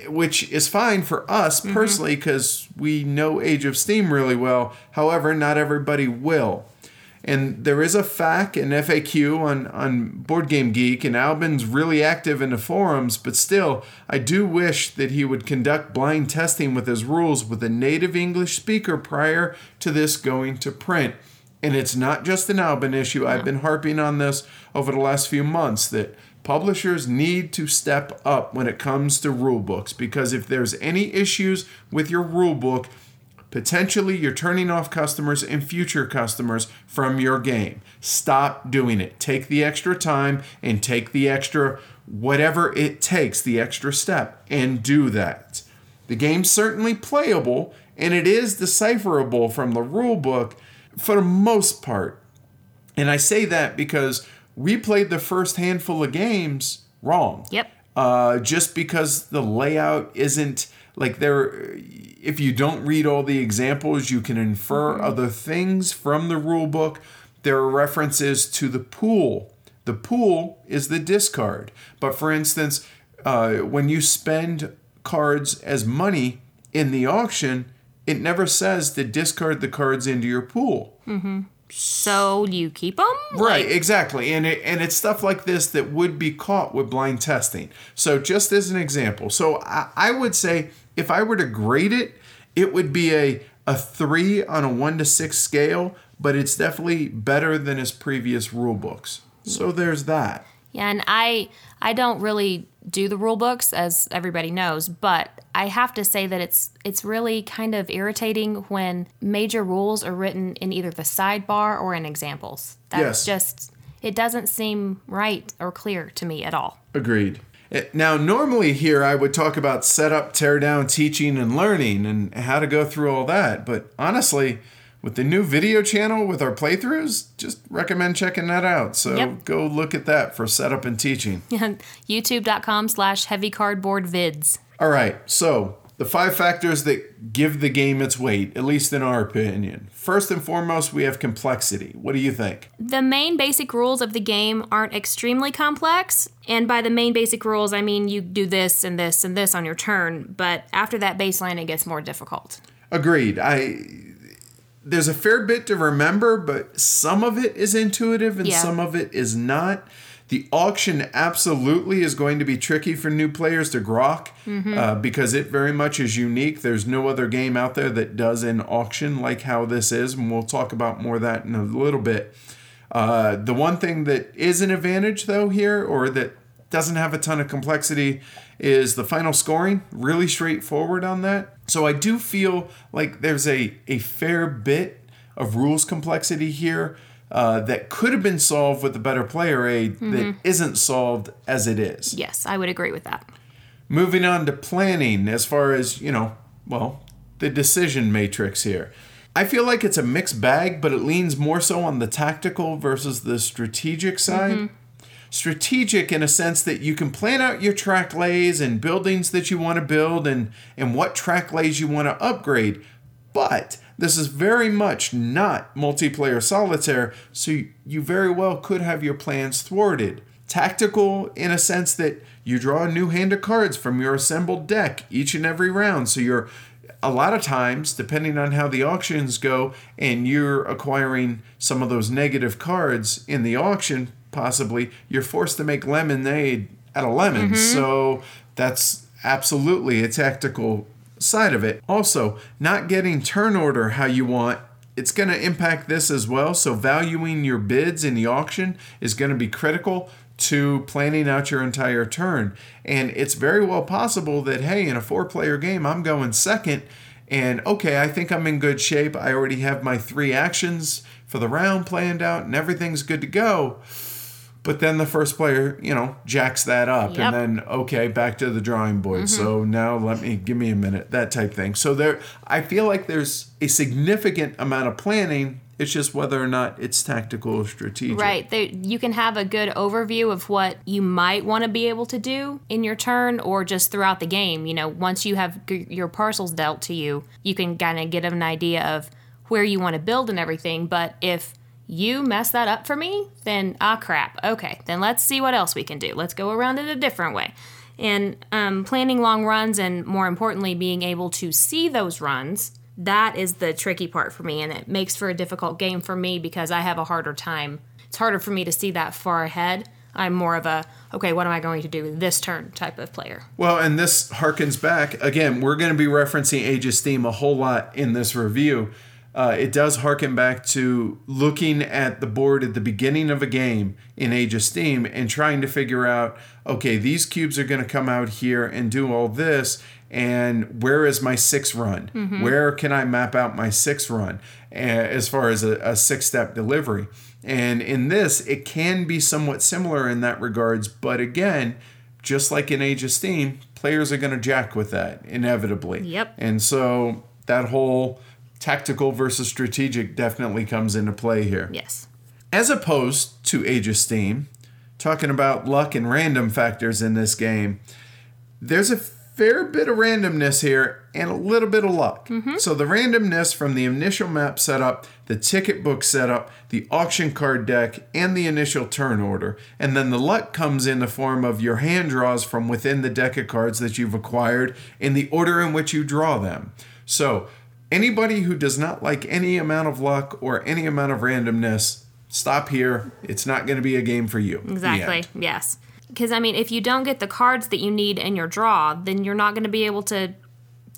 Speaker 2: which is fine for us mm-hmm. personally because we know Age of Steam really well. However, not everybody will. And there is a FAQ and FAQ on, on Board Game Geek, and Alban's really active in the forums, but still, I do wish that he would conduct blind testing with his rules with a native English speaker prior to this going to print. And it's not just an Alban issue. I've been harping on this over the last few months that publishers need to step up when it comes to rule books because if there's any issues with your rule book, Potentially, you're turning off customers and future customers from your game. Stop doing it. Take the extra time and take the extra whatever it takes, the extra step, and do that. The game's certainly playable and it is decipherable from the rule book for the most part. And I say that because we played the first handful of games wrong.
Speaker 1: Yep.
Speaker 2: Uh, just because the layout isn't like there if you don't read all the examples you can infer
Speaker 1: Mm-hmm.
Speaker 2: other things from the rule book there are references to the pool the pool is the discard but for instance uh, when you spend cards as money in the auction it never says to discard the cards into your pool
Speaker 1: So you keep them?
Speaker 2: Right, exactly. And it, and it's stuff like this that would be caught with blind testing. So just as an example, so I, I would say if I were to grade it, it would be a a three on a one to six scale, but it's definitely better than his previous rule books. So there's that.
Speaker 1: Yeah, and I I don't really do the rule books as everybody knows, but I have to say that it's it's really kind of irritating when major rules are written in either the sidebar or in examples.
Speaker 2: Yes.
Speaker 1: That's just it doesn't seem right or clear to me at all.
Speaker 2: Agreed. Now, normally here I would talk about setup, tear down, teaching, and learning and how to go through all that. But honestly, with the new video channel with our playthroughs, just recommend checking that out. So
Speaker 1: Yep.
Speaker 2: go look at that for setup and teaching. [laughs]
Speaker 1: YouTube.com slash heavy cardboard vids.
Speaker 2: All right, so the five factors that give the game its weight, at least in our opinion. First and foremost, we have complexity. What do you think?
Speaker 1: The main basic rules of the game aren't extremely complex, and by the main basic rules, I mean you do this and this and this on your turn, but after that baseline, it gets more difficult.
Speaker 2: Agreed. I there's a fair bit to remember, but some of it is intuitive and
Speaker 1: Yeah.
Speaker 2: some of it is not. The auction absolutely is going to be tricky for new players to grok uh, because it very much is unique. There's no other game out there that does an auction like how this is, and we'll talk about more of that in a little bit. Uh, the one thing that is an advantage, though, here, or that doesn't have a ton of complexity, is the final scoring. Really straightforward on that. So I do feel like there's a, a fair bit of rules complexity here uh, that could have been solved with a better player aid that isn't solved as it is.
Speaker 1: Yes, I would agree with that.
Speaker 2: Moving on to planning, as far as, you know, well, the decision matrix here. I feel like it's a mixed bag, but it leans more so on the tactical versus the strategic side. Strategic in a sense that you can plan out your track lays and buildings that you want to build and, and what track lays you want to upgrade. But this is very much not multiplayer solitaire, so you very well could have your plans thwarted. Tactical in a sense that you draw a new hand of cards from your assembled deck each and every round, so you're a lot of times, depending on how the auctions go, and you're acquiring some of those negative cards in the auction, possibly, you're forced to make lemonade out of lemons. Mm-hmm. So that's absolutely a tactical side of it. Also, not getting turn order how you want. It's going to impact this as well. So, valuing your bids in the auction is going to be critical to planning out your entire turn. And it's very well possible that, hey, in a four player game, I'm going second. And okay, I think I'm in good shape. I already have my three actions for the round planned out and everything's good to go. But then the first player, you know, jacks that up,
Speaker 1: Yep. Mm-hmm.
Speaker 2: and then okay, back to the drawing board. So now let me give me a minute, that type thing. So there, I feel like there's a significant amount of planning. It's just whether or not it's tactical or strategic.
Speaker 1: Right. There, you can have a good overview of what you might want to be able to do in your turn or just throughout the game. You know, once you have g- your parcels dealt to you, you can kind of get an idea of where you want to build and everything. But if you mess that up for me, then ah crap. Okay, then let's see what else we can do. Let's go around it a different way. And um, planning long runs and more importantly, being able to see those runs that is the tricky part for me and it makes for a difficult game for me because i have a harder time it's harder for me to see that far ahead i'm more of a okay what am i going to do this turn type of player
Speaker 2: Well, and this harkens back again. We're going to be referencing Age theme a whole lot in this review. Uh, it does harken back to looking at the board at the beginning of a game in Age of Steam and trying to figure out, okay, these cubes are going to come out here and do all this, and where is my six run? Where can I map out my six run uh, as far as a, a six step delivery? And in this, it can be somewhat similar in that regards, but again, just like in Age of Steam, players are going to jack with that inevitably.
Speaker 1: Yep.
Speaker 2: And so that whole tactical versus strategic definitely comes into play here.
Speaker 1: Yes.
Speaker 2: As opposed to Age of Steam, talking about luck and random factors in this game, there's a fair bit of randomness here and a little bit of luck. Mm-hmm. So the randomness from the initial map setup, the ticket book setup, the auction card deck, and the initial turn order. And then the luck comes in the form of your hand draws from within the deck of cards that you've acquired in the order in which you draw them. So anybody who does not like any amount of luck or any amount of randomness, stop here. It's not going to be a game for you.
Speaker 1: Exactly. Yes. Because I mean, if you don't get the cards that you need in your draw, then you're not going to be able to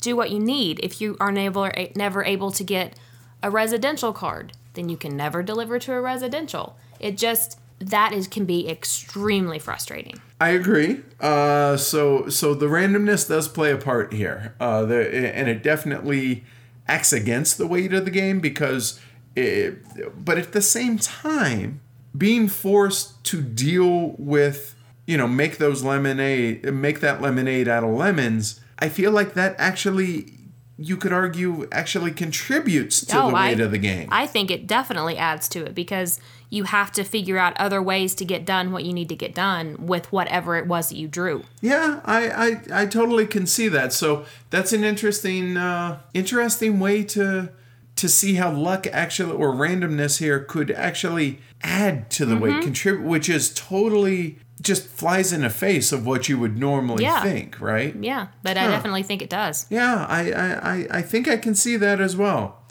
Speaker 1: do what you need. If you are never never able to get a residential card, then you can never deliver to a residential. It just that is can be extremely frustrating.
Speaker 2: I agree. Uh, so so the randomness does play a part here, uh, the, and it definitely acts against the weight of the game because, it, but at the same time, being forced to deal with you know make those lemonade make that lemonade out of lemons, I feel like that actually you could argue actually contributes to
Speaker 1: Oh,
Speaker 2: the
Speaker 1: I-
Speaker 2: weight of the game.
Speaker 1: I think it definitely adds to it because you have to figure out other ways to get done what you need to get done with whatever it was that you drew.
Speaker 2: Yeah, I, I I totally can see that. So that's an interesting uh, interesting way to to see how luck actually or randomness here could actually add to the
Speaker 1: Mm-hmm.
Speaker 2: weight, contribute, which is totally just flies in the face of what you would normally
Speaker 1: Yeah.
Speaker 2: think, right?
Speaker 1: Yeah, but I definitely think it does.
Speaker 2: Yeah, I, I, I think I can see that as well.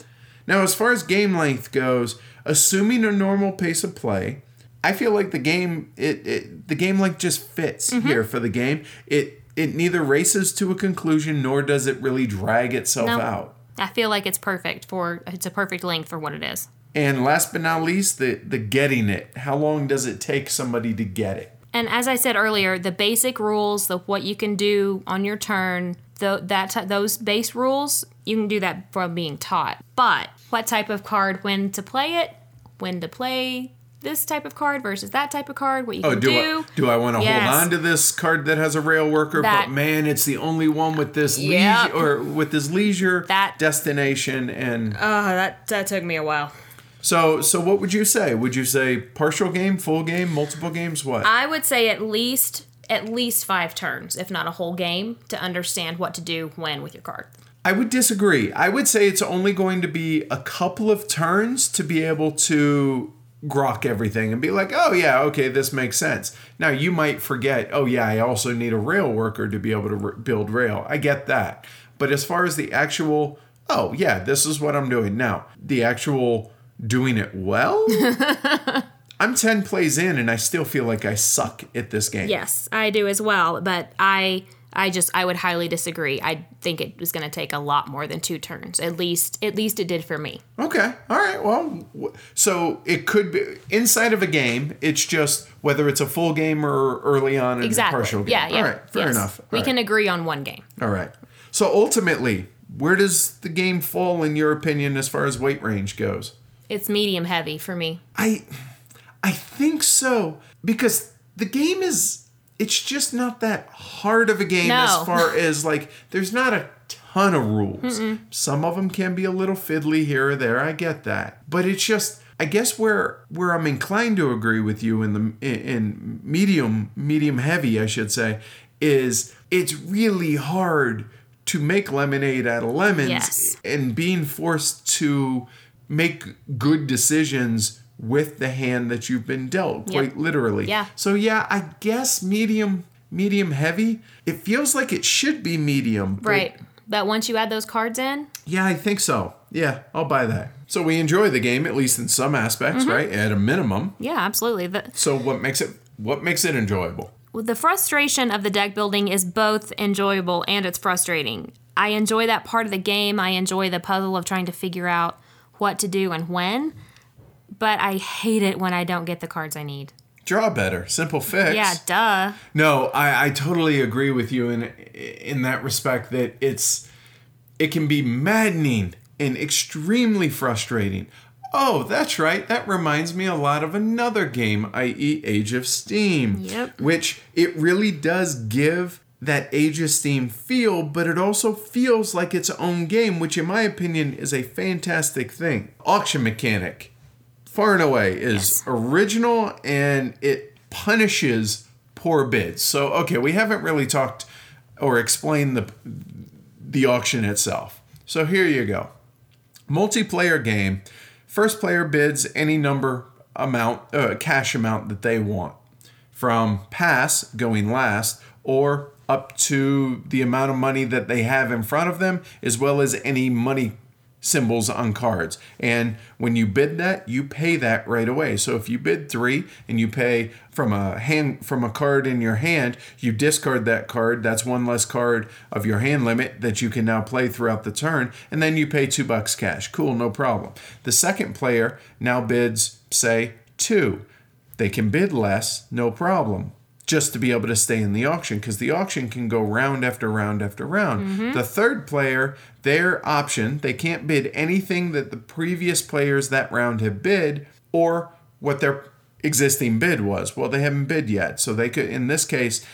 Speaker 2: Now, as far as game length goes, assuming a normal pace of play, I feel like the game it, it the game length just fits
Speaker 1: Mm-hmm.
Speaker 2: here for the game. It it neither races to a conclusion nor does it really drag itself out.
Speaker 1: I feel like it's perfect for it's a perfect length for what it is.
Speaker 2: And last but not least, the the getting it. How long does it take somebody to get it?
Speaker 1: And as I said earlier, the basic rules, the what you can do on your turn, the, that those base rules, you can do that from being taught. But what type of card, when to play it, when to play this type of card versus that type of card, what you
Speaker 2: Oh,
Speaker 1: can
Speaker 2: do
Speaker 1: do.
Speaker 2: I do I want to
Speaker 1: Yes.
Speaker 2: hold on to this card that has a rail worker?
Speaker 1: That-
Speaker 2: but man, it's the only one with this
Speaker 1: Yep.
Speaker 2: leisure or with this leisure
Speaker 1: That-
Speaker 2: destination and
Speaker 1: Oh, that that took me a while.
Speaker 2: So, so what would you say? Would you say partial game, full game, multiple games? What?
Speaker 1: I would say at least at least five turns, if not a whole game, to understand what to do when with your card.
Speaker 2: I would disagree. I would say it's only going to be a couple of turns to be able to grok everything and be like, oh yeah, okay, this makes sense. Now you might forget, oh yeah, I also need a rail worker to be able to r- build rail. I get that. But as far as the actual, oh yeah, this is what I'm doing now. The actual doing it well. [laughs] I'm 10 plays in and I still feel like I suck at this game.
Speaker 1: Yes, I do as well, but I I just I would highly disagree. I think it was going to take a lot more than two turns. At least at least it did for me.
Speaker 2: Okay. All right. Well, so it could be inside of a game. It's just whether it's a full game or early on in
Speaker 1: Exactly.
Speaker 2: a partial game.
Speaker 1: Yeah, yeah.
Speaker 2: All right. Fair
Speaker 1: yes.
Speaker 2: enough.
Speaker 1: We
Speaker 2: All
Speaker 1: can agree on one game.
Speaker 2: All right. So ultimately, where does the game fall in your opinion as far as weight range goes?
Speaker 1: It's medium heavy for me.
Speaker 2: I I think so because the game is it's just not that hard of a game
Speaker 1: No.
Speaker 2: as far [laughs] as like there's not a ton of rules. Some of them can be a little fiddly here or there. I get that. But it's just I guess where where I'm inclined to agree with you in the in, in medium medium heavy I should say is it's really hard to make lemonade out of lemons
Speaker 1: Yes.
Speaker 2: and being forced to make good decisions with the hand that you've been dealt quite
Speaker 1: Yep.
Speaker 2: literally
Speaker 1: Yeah.
Speaker 2: so yeah i guess medium medium heavy it feels like it should be medium
Speaker 1: Right. But once you add those cards in,
Speaker 2: yeah i think so yeah i'll buy that so we enjoy the game at least in some aspects mm-hmm. right at a minimum
Speaker 1: yeah, absolutely. The
Speaker 2: so what makes it what makes it enjoyable Well,
Speaker 1: the frustration of the deck building is both enjoyable and it's frustrating. I enjoy that part of the game. I enjoy the puzzle of trying to figure out what to do and when. But I hate it when I don't get the cards I need.
Speaker 2: Draw better. Simple fix.
Speaker 1: Yeah, duh.
Speaker 2: No, I, I totally agree with you in in that respect that it's it can be maddening and extremely frustrating. Oh, that's right. That reminds me a lot of another game, i.e. Age of Steam.
Speaker 1: Yep.
Speaker 2: Which it really does give that Age of Steam feel, but it also feels like its own game, which in my opinion is a fantastic thing. Auction mechanic far and away is
Speaker 1: Yes.
Speaker 2: original and it punishes poor bids. So okay, we haven't really talked or explained the the auction itself. So here you go. Multiplayer game. First player bids any number amount uh, cash amount that they want from pass going last or up to the amount of money that they have in front of them as well as any money symbols on cards. And when you bid that you pay that right away. So if you bid 3 and you pay from a hand from a card in your hand you discard that card. That's one less card of your hand limit that you can now play throughout the turn. And then you pay 2 bucks cash. Cool no problem. The second player now bids say 2 they can bid less, no problem, just to be able to stay in the auction because the auction can go round after round after round. Mm-hmm. The third player, their option, they can't bid anything that the previous players that round have bid or what their existing bid was. Well, they haven't bid yet. So they could, in this case,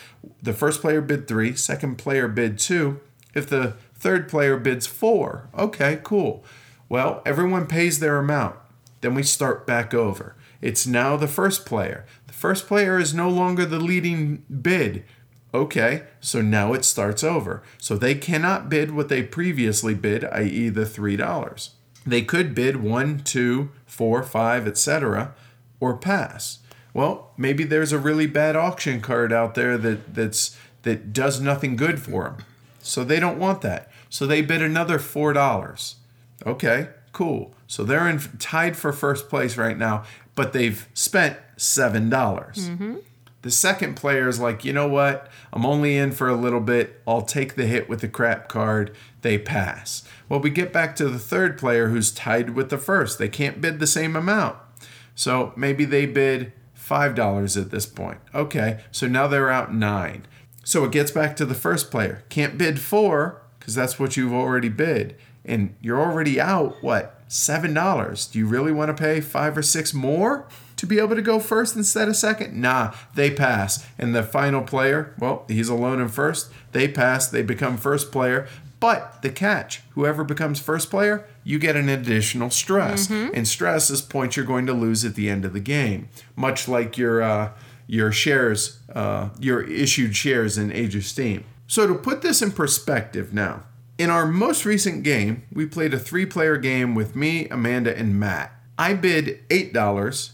Speaker 2: the first player bid three, second player bid two. If the third player bids four, okay, cool. Well, everyone pays their amount. Then we start back over. It's now the first player. First player is no longer the leading bid. Okay, so now it starts over. So they cannot bid what they previously bid, i.e., the $3. They could bid one, two, four, five, etc., or pass. Well, maybe there's a really bad auction card out there that, that's that does nothing good for them. So they don't want that. So they bid another four dollars. Okay, cool. So they're in tied for first place right now, but they've spent seven dollars. Mm-hmm. The second player is like, you know what? I'm only in for a little bit. I'll take the hit with the crap card. They pass. Well, we get back to the third player who's tied with the first. They can't bid the same amount. So maybe they bid $5 at this point. Okay, so now they're out nine. So it gets back to the first player. Can't bid four because that's what you've already bid. And you're already out, what, $7. Do you really want to pay five or six more to be able to go first instead of second? Nah, they pass. And the final player, well, he's alone in first. They pass, they become first player. But the catch, whoever becomes first player, you get an additional stress. And stress is points you're going to lose at the end of the game. Much like your uh, your shares, uh, your issued shares in Age of Steam. So to put this in perspective now, in our most recent game, we played a three-player game with me, Amanda, and Matt. I bid eight dollars,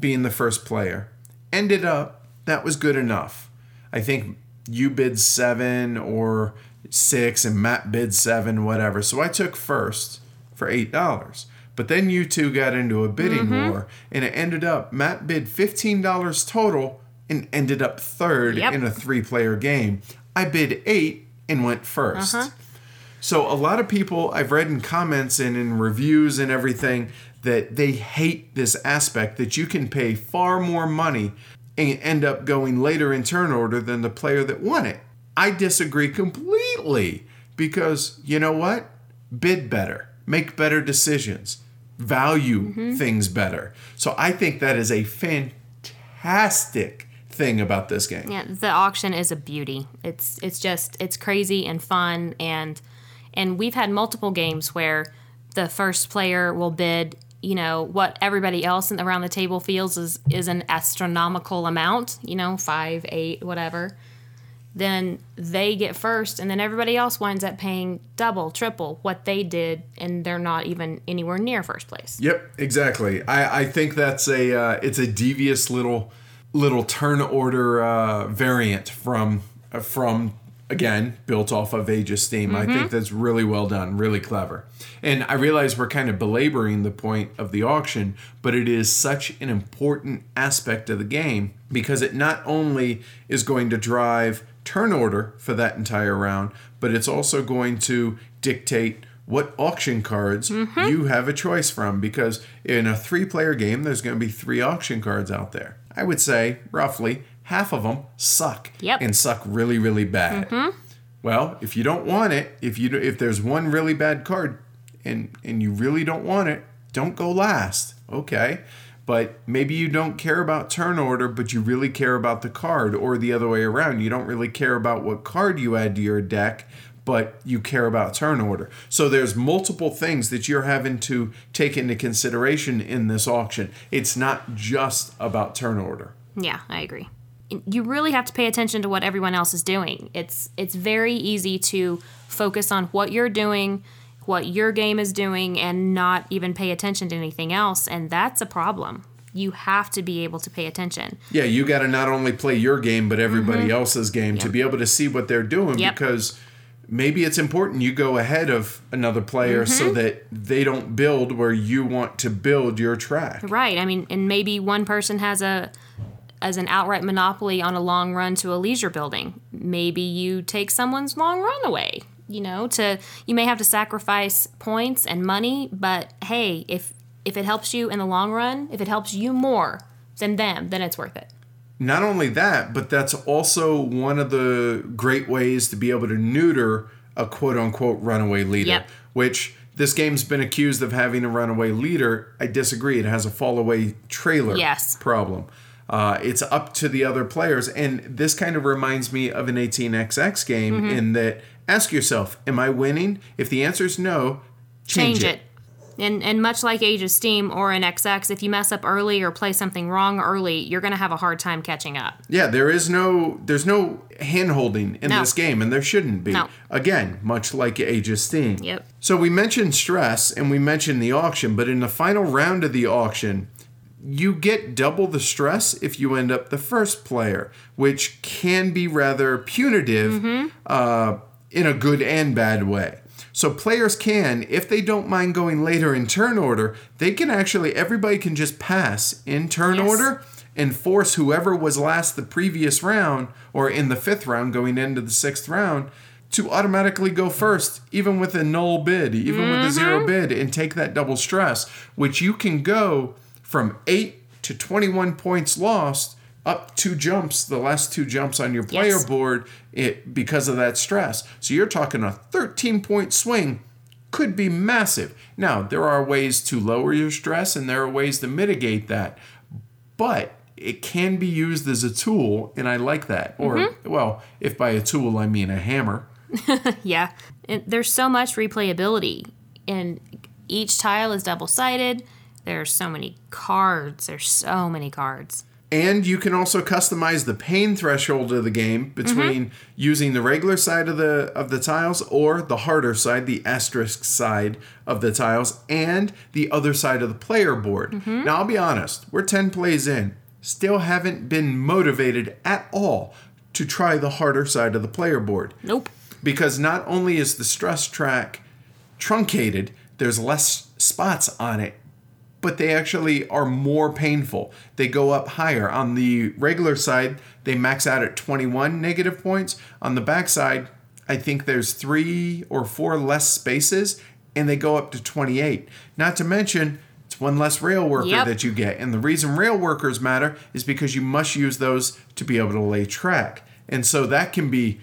Speaker 2: being the first player. Ended up that was good enough. I think you bid seven or six, and Matt bid seven, whatever. So I took first for eight dollars. But then you two got into a bidding mm-hmm. war, and it ended up Matt bid fifteen dollars total and ended up third
Speaker 1: Yep.
Speaker 2: in a three-player game. I bid eight and went 1st So a lot of people I've read in comments and in reviews and everything that they hate this aspect that you can pay far more money and end up going later in turn order than the player that won it. I disagree completely because you know what? Bid better, make better decisions, value mm-hmm. things better. So I think that is a fantastic thing about this game.
Speaker 1: Yeah, the auction is a beauty. It's it's just it's crazy and fun and and we've had multiple games where the first player will bid, you know, what everybody else in- around the table feels is is an astronomical amount, you know, 5, 8, whatever. Then they get first and then everybody else winds up paying double, triple what they did and they're not even anywhere near first place.
Speaker 2: Yep, exactly. I, I think that's a uh, it's a devious little little turn order uh, variant from from again built off of Age of Steam. I think that's really well done, really clever. And I realize we're kind of belaboring the point of the auction, but it is such an important aspect of the game because it not only is going to drive turn order for that entire round, but it's also going to dictate what auction cards
Speaker 1: Mm-hmm.
Speaker 2: you have a choice from because in a three player game, there's going to be three auction cards out there. I would say roughly half of them suck
Speaker 1: Yep. Mm-hmm.
Speaker 2: and suck really, really bad. Well, if you don't want it, if you if there's one really bad card and and you really don't want it, don't go last. Okay. But maybe you don't care about turn order, but you really care about the card, or the other way around. You don't really care about what card you add to your deck, but you care about turn order. So there's multiple things that you're having to take into consideration in this auction. It's not just about turn order.
Speaker 1: Yeah, I agree. You really have to pay attention to what everyone else is doing. It's it's very easy to focus on what you're doing, what your game is doing and not even pay attention to anything else, and that's a problem. You have to be able to pay attention.
Speaker 2: Yeah, you got to not only play your game but everybody else's game to be able to see what they're doing
Speaker 1: Mm-hmm. Yep.
Speaker 2: because maybe it's important you go ahead of another player
Speaker 1: Mm-hmm.
Speaker 2: so that they don't build where you want to build your track.
Speaker 1: Right. I mean, and maybe one person has a as an outright monopoly on a long run to a leisure building. Maybe you take someone's long run away. You know, to you may have to sacrifice points and money, but hey, if if it helps you in the long run, if it helps you more than them, then it's worth it.
Speaker 2: Not only that, but that's also one of the great ways to be able to neuter a quote unquote runaway leader,
Speaker 1: Yep.
Speaker 2: which this game's been accused of having a runaway leader. I disagree. It has a fall away trailer
Speaker 1: Yes.
Speaker 2: problem. Uh, it's up to the other players. And this kind of reminds me of an 18xx game
Speaker 1: Mm-hmm.
Speaker 2: in that ask yourself, am I winning? If the answer is no, change,
Speaker 1: Change it. And and much like Age of Steam or an XX, if you mess up early or play something wrong early, you're gonna have a hard time catching up.
Speaker 2: Yeah, there is no there's no hand holding in
Speaker 1: No.
Speaker 2: this game, and there shouldn't be.
Speaker 1: No.
Speaker 2: Again, much like Age of Steam.
Speaker 1: Yep.
Speaker 2: So we mentioned stress and we mentioned the auction, but in the final round of the auction, you get double the stress if you end up the first player, which can be rather punitive
Speaker 1: Mm-hmm.
Speaker 2: uh, in a good and bad way. So players can, if they don't mind going later in turn order, they can actually everybody can just pass in turn
Speaker 1: Yes.
Speaker 2: order and force whoever was last the previous round or in the fifth round going into the sixth round to automatically go first, even with a null bid, even with a zero bid, and take that double stress, which you can go from eight to 21 points lost up two jumps, the last two jumps on your player
Speaker 1: Yes.
Speaker 2: board it, because of that stress. So you're talking a 13 point swing could be massive. Now, there are ways to lower your stress and there are ways to mitigate that, but it can be used as a tool, and I like that. Or, mm-hmm. well, if by a tool I mean a hammer. [laughs]
Speaker 1: Yeah. And there's so much replayability, and each tile is double sided. There's so many cards. There's so many cards.
Speaker 2: And you can also customize the pain threshold of the game mm-hmm. between using the regular side of the of the tiles or the harder side, the asterisk side of the tiles, and the other side of the player board. Mm-hmm. Now I'll be honest, we're 10 plays in, still haven't been motivated at all to try the harder side of the player board.
Speaker 1: Nope.
Speaker 2: Because not only is the stress track truncated, there's less spots on it, but they actually are more painful. They go up higher. On the regular side, they max out at 21 negative points. On the back side, I think there's three or four less spaces, and they go up to 28. Not to mention, it's one less rail worker
Speaker 1: Yep.
Speaker 2: that you get. And the reason rail workers matter is because you must use those to be able to lay track. And so that can be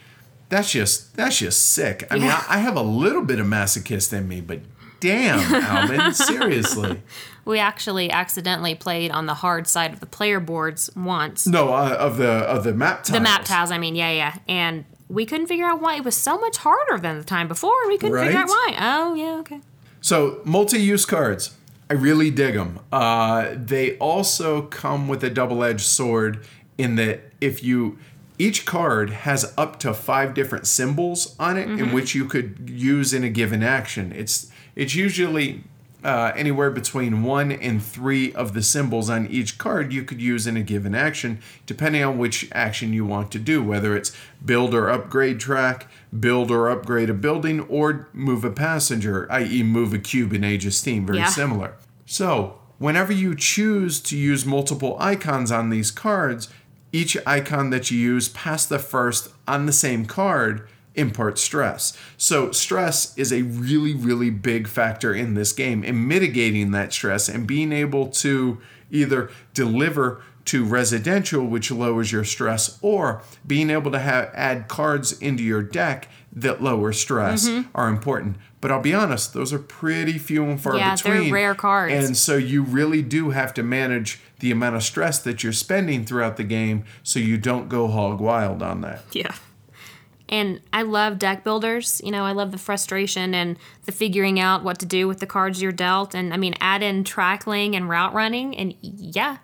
Speaker 2: that's just that's just sick. I mean,
Speaker 1: Yeah.
Speaker 2: I, I have a little bit of masochist in me, but damn, [laughs] Alban, seriously.
Speaker 1: We actually accidentally played on the hard side of the player boards once.
Speaker 2: No, uh, of the of the map tiles.
Speaker 1: The map tiles, I mean, yeah, yeah. And we couldn't figure out why it was so much harder than the time before. We couldn't figure out why. Oh, yeah, okay.
Speaker 2: So multi-use cards, I really dig them. Uh, they also come with a double-edged sword in that if you each card has up to five different symbols on it in which you could use in a given action. It's it's usually uh, anywhere between one and three of the symbols on each card you could use in a given action, depending on which action you want to do, whether it's build or upgrade track, build or upgrade a building, or move a passenger, i.e., move a cube in Age of Steam. Very
Speaker 1: Yeah.
Speaker 2: similar. So, whenever you choose to use multiple icons on these cards, each icon that you use past the first on the same card impart stress. So, stress is a really, really big factor in this game in mitigating that stress and being able to either deliver to residential, which lowers your stress, or being able to have add cards into your deck that lower stress
Speaker 1: Mm-hmm.
Speaker 2: are important. But I'll be honest, those are pretty few and far
Speaker 1: Yeah, they're
Speaker 2: between.
Speaker 1: rare cards.
Speaker 2: And so you really do have to manage the amount of stress that you're spending throughout the game so you don't go hog wild on that.
Speaker 1: Yeah. And I love deck builders. You know, I love the frustration and the figuring out what to do with the cards you're dealt. And I mean, add in trackling and route running, and yeah,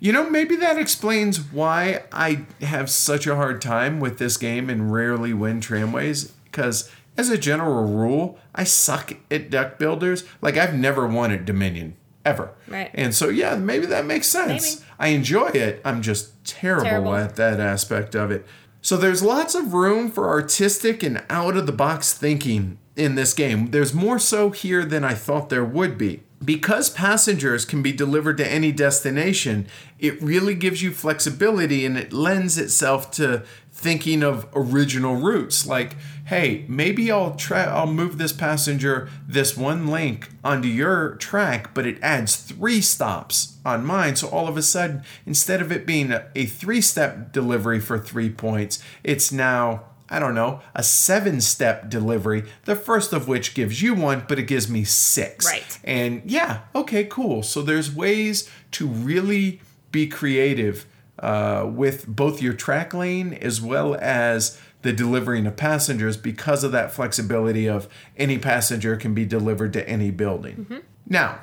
Speaker 2: You know, maybe that explains why I have such a hard time with this game and rarely win tramways. Because, as a general rule, I suck at deck builders. Like, I've never won at Dominion, ever.
Speaker 1: Right.
Speaker 2: And so, yeah, maybe that makes sense.
Speaker 1: Maybe.
Speaker 2: I enjoy it. I'm just terrible,
Speaker 1: Terrible.
Speaker 2: at that aspect of it. So, there's lots of room for artistic and out of the box thinking in this game. There's more so here than I thought there would be. Because passengers can be delivered to any destination, it really gives you flexibility and it lends itself to thinking of original routes. Like, hey, maybe I'll try I'll move this passenger this one link onto your track, but it adds three stops on mine. So all of a sudden, instead of it being a, a three-step delivery for three points, it's now I don't know, a seven step delivery, the first of which gives you one, but it gives me six.
Speaker 1: Right.
Speaker 2: And yeah, okay, cool. So there's ways to really be creative uh, with both your track laying as well as the delivering of passengers because of that flexibility of any passenger can be delivered to any building. Now,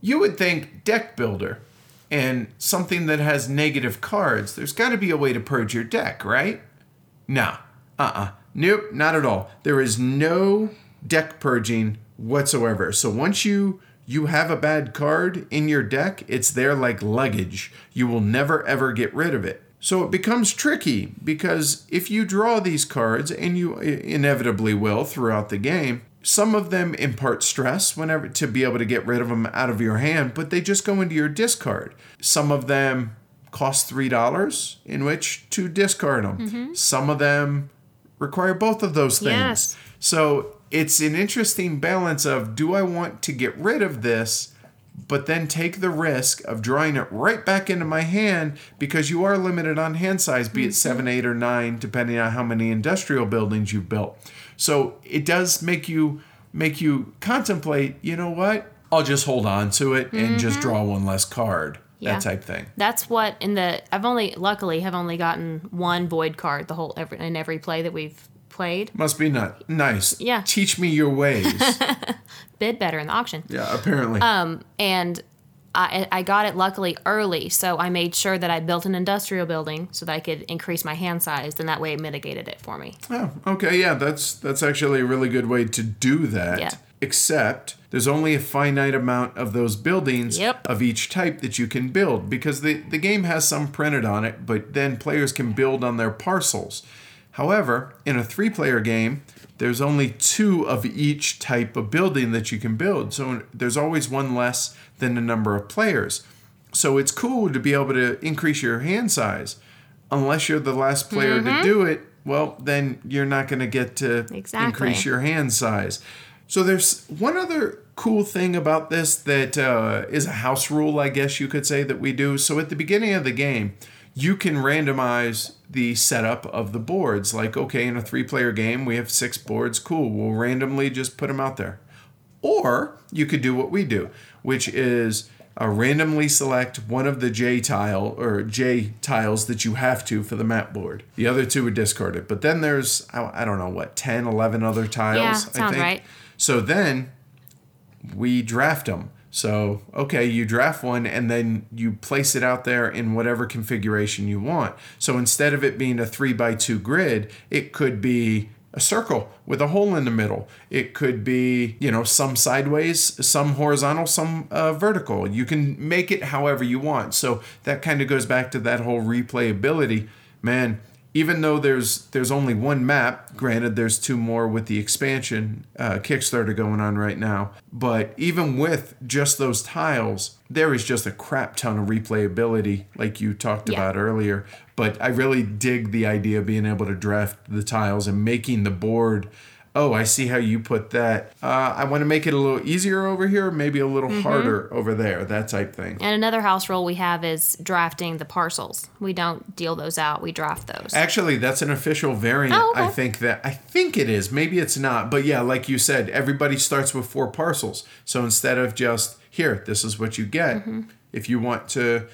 Speaker 2: you would think deck builder and something that has negative cards, there's got to be a way to purge your deck, right? No. Uh uh Nope, not at all. There is no deck purging whatsoever. So once you you have a bad card in your deck, it's there like luggage. You will never ever get rid of it. So it becomes tricky because if you draw these cards, and you inevitably will throughout the game, some of them impart stress whenever to be able to get rid of them out of your hand, but they just go into your discard. Some of them cost three dollars in which to discard them. Mm-hmm. Some of them require both of those things.
Speaker 1: Yes.
Speaker 2: So it's an interesting balance of do I want to get rid of this, but then take the risk of drawing it right back into my hand because you are limited on hand size, be it mm-hmm. seven, eight, or nine, depending on how many industrial buildings you've built. So it does make you make you contemplate, you know what? I'll just hold on to it and just draw one less card.
Speaker 1: Yeah.
Speaker 2: That type thing.
Speaker 1: that's what in the I've only luckily have only gotten one void card the whole every in every play that we've played.
Speaker 2: Must be not nice.
Speaker 1: Yeah.
Speaker 2: Teach me your ways. [laughs]
Speaker 1: Bid better in the auction.
Speaker 2: yeah, apparently.
Speaker 1: Um and I, I got it luckily early, so I made sure that I built an industrial building so that I could increase my hand size, and that way it mitigated it for me.
Speaker 2: Oh, okay, yeah, that's that's actually a really good way to do that.
Speaker 1: Yeah.
Speaker 2: Except there's only a finite amount of those buildings
Speaker 1: Yep.
Speaker 2: of each type that you can build because the, the game has some printed on it, but then players can build on their parcels. However, in a three player game, there's only two of each type of building that you can build. So there's always one less than the number of players. So it's cool to be able to increase your hand size. Unless you're the last player to do it, well, then you're not going to get to
Speaker 1: Exactly.
Speaker 2: increase your hand size. So there's one other cool thing about this that uh, is a house rule, I guess you could say, that we do. So at the beginning of the game, you can randomize the setup of the boards. Like, okay, in a three player game, we have six boards. Cool. We'll randomly just put them out there. Or you could do what we do, which is uh, randomly select one of the J tile or J tiles that you have to for the map board. The other two are discarded. But then there's, I, I don't know, what, 10, 11 other tiles?
Speaker 1: Yeah,
Speaker 2: I
Speaker 1: sounds
Speaker 2: think.
Speaker 1: right.
Speaker 2: So then we draft them. So, okay, you draft one and then you place it out there in whatever configuration you want. So instead of it being a three by two grid, it could be a circle with a hole in the middle. It could be, you know, some sideways, some horizontal, some uh, vertical. You can make it however you want. So that kind of goes back to that whole replayability. Man, even though there's there's only one map, granted there's two more with the expansion uh, Kickstarter going on right now, but even with just those tiles, there is just a crap ton of replayability, like you talked
Speaker 1: Yeah.
Speaker 2: about earlier. But I really dig the idea of being able to draft the tiles and making the board. Oh, I see how you put that. Uh, I want to make it a little easier over here, maybe a little harder over there, that type thing.
Speaker 1: And another house rule we have is drafting the parcels. We don't deal those out; we draft those.
Speaker 2: Actually, that's an official variant.
Speaker 1: Oh, okay.
Speaker 2: I think that I think it is. Maybe it's not, but yeah, like you said, everybody starts with four parcels. So instead of just here, this is what you get.
Speaker 1: Mm-hmm.
Speaker 2: If you want to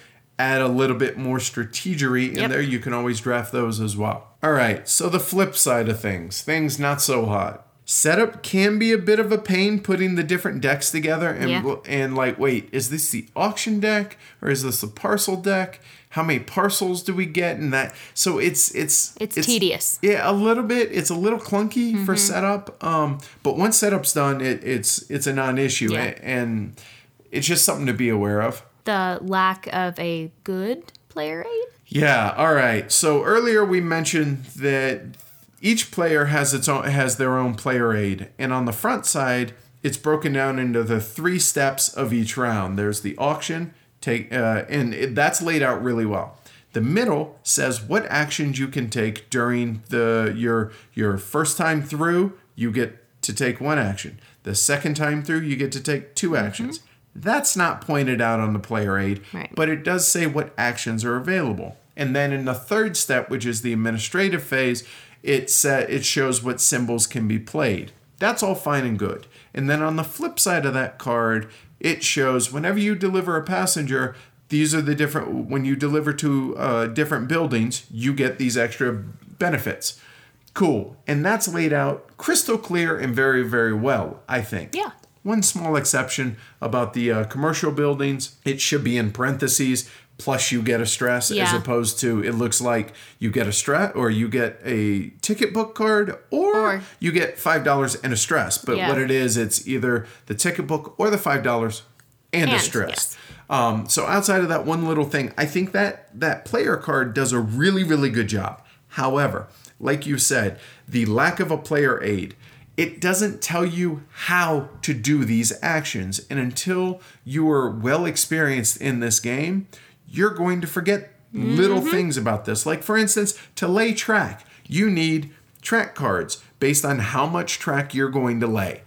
Speaker 2: add a little bit more strategery in
Speaker 1: Yep.
Speaker 2: there, you can always draft those as well. All right. So the flip side of things, things not so hot. Setup can be a bit of a pain putting the different decks together and
Speaker 1: Yeah.
Speaker 2: and like wait, is this the auction deck or is this the parcel deck? How many parcels do we get in that? So it's it's
Speaker 1: It's tedious.
Speaker 2: Yeah, a little bit. It's a little clunky for
Speaker 1: Mm-hmm.
Speaker 2: setup. Um, but once setup's done, it, it's it's a non-issue,
Speaker 1: Yeah.
Speaker 2: and it's just something to be aware of.
Speaker 1: The lack of a good player aid.
Speaker 2: Yeah. All right. So earlier we mentioned that each player has its own has their own player aid, and on the front side, it's broken down into the three steps of each round. There's the auction, take, uh, and it, that's laid out really well. The middle says what actions you can take during the your your first time through. You get to take one action. The second time through, you get to take two actions. That's not pointed out on the player aid,
Speaker 1: Right.
Speaker 2: but it does say what actions are available. And then in the third step, which is the administrative phase, it sa- it shows what symbols can be played. That's all fine and good. And then on the flip side of that card, it shows whenever you deliver a passenger, these are the different when you deliver to uh, different buildings, you get these extra benefits. Cool. And that's laid out crystal clear and very, very well, I think.
Speaker 1: Yeah.
Speaker 2: One small exception about the uh, commercial buildings, it should be in parentheses, plus you get a stress, as opposed to it looks like you get a stress or you get a ticket book card or,
Speaker 1: Or-
Speaker 2: you get $5 and a stress. But
Speaker 1: Yeah.
Speaker 2: what it is, it's either the ticket book or the $5 and, a stress.
Speaker 1: yes.
Speaker 2: Um, so outside of that one little thing, I think that that player card does a really, really good job. However, like you said, the lack of a player aid, it doesn't tell you how to do these actions. And until you are well experienced in this game, you're going to forget little mm-hmm. things about this. Like, for instance, to lay track, you need track cards based on how much track you're going to lay.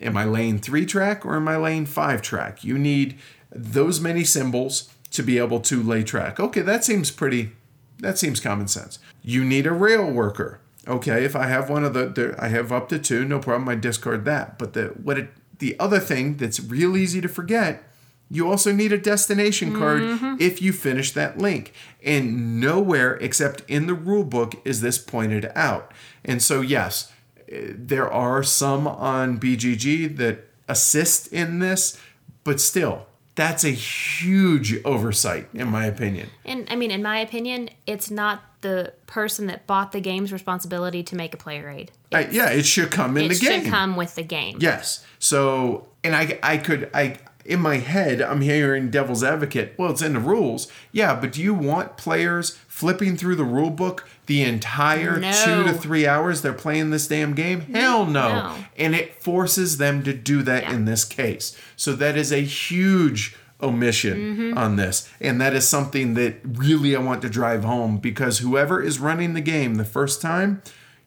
Speaker 2: Am I laying three track or am I laying five track? You need those many symbols to be able to lay track. Okay, that seems pretty, that seems common sense. You need a rail worker. Okay, if I have one of the, the I have up to two, no problem. I discard that. But the what it, the other thing that's real easy to forget, you also need a destination card if you finish that link. And nowhere except in the rule book is this pointed out. And so yes, eh, there are some on BGG that assist in this, but still, that's a huge oversight in my opinion.
Speaker 1: And I mean, in my opinion, it's not the person that bought the game's responsibility to make a player aid.
Speaker 2: I, yeah, it should come in
Speaker 1: It
Speaker 2: the game.
Speaker 1: It should come with the game.
Speaker 2: Yes. So, and I, I could, I, in my head, I'm hearing devil's advocate. Well, it's in the rules. Yeah, but do you want players flipping through the rule book the entire
Speaker 1: No.
Speaker 2: two to three hours they're playing this damn game? Hell no.
Speaker 1: No.
Speaker 2: And it forces them to do that
Speaker 1: Yeah.
Speaker 2: in this case. So that is a huge omission
Speaker 1: Mm-hmm.
Speaker 2: on this. And that is something that really I want to drive home because whoever is running the game the first time,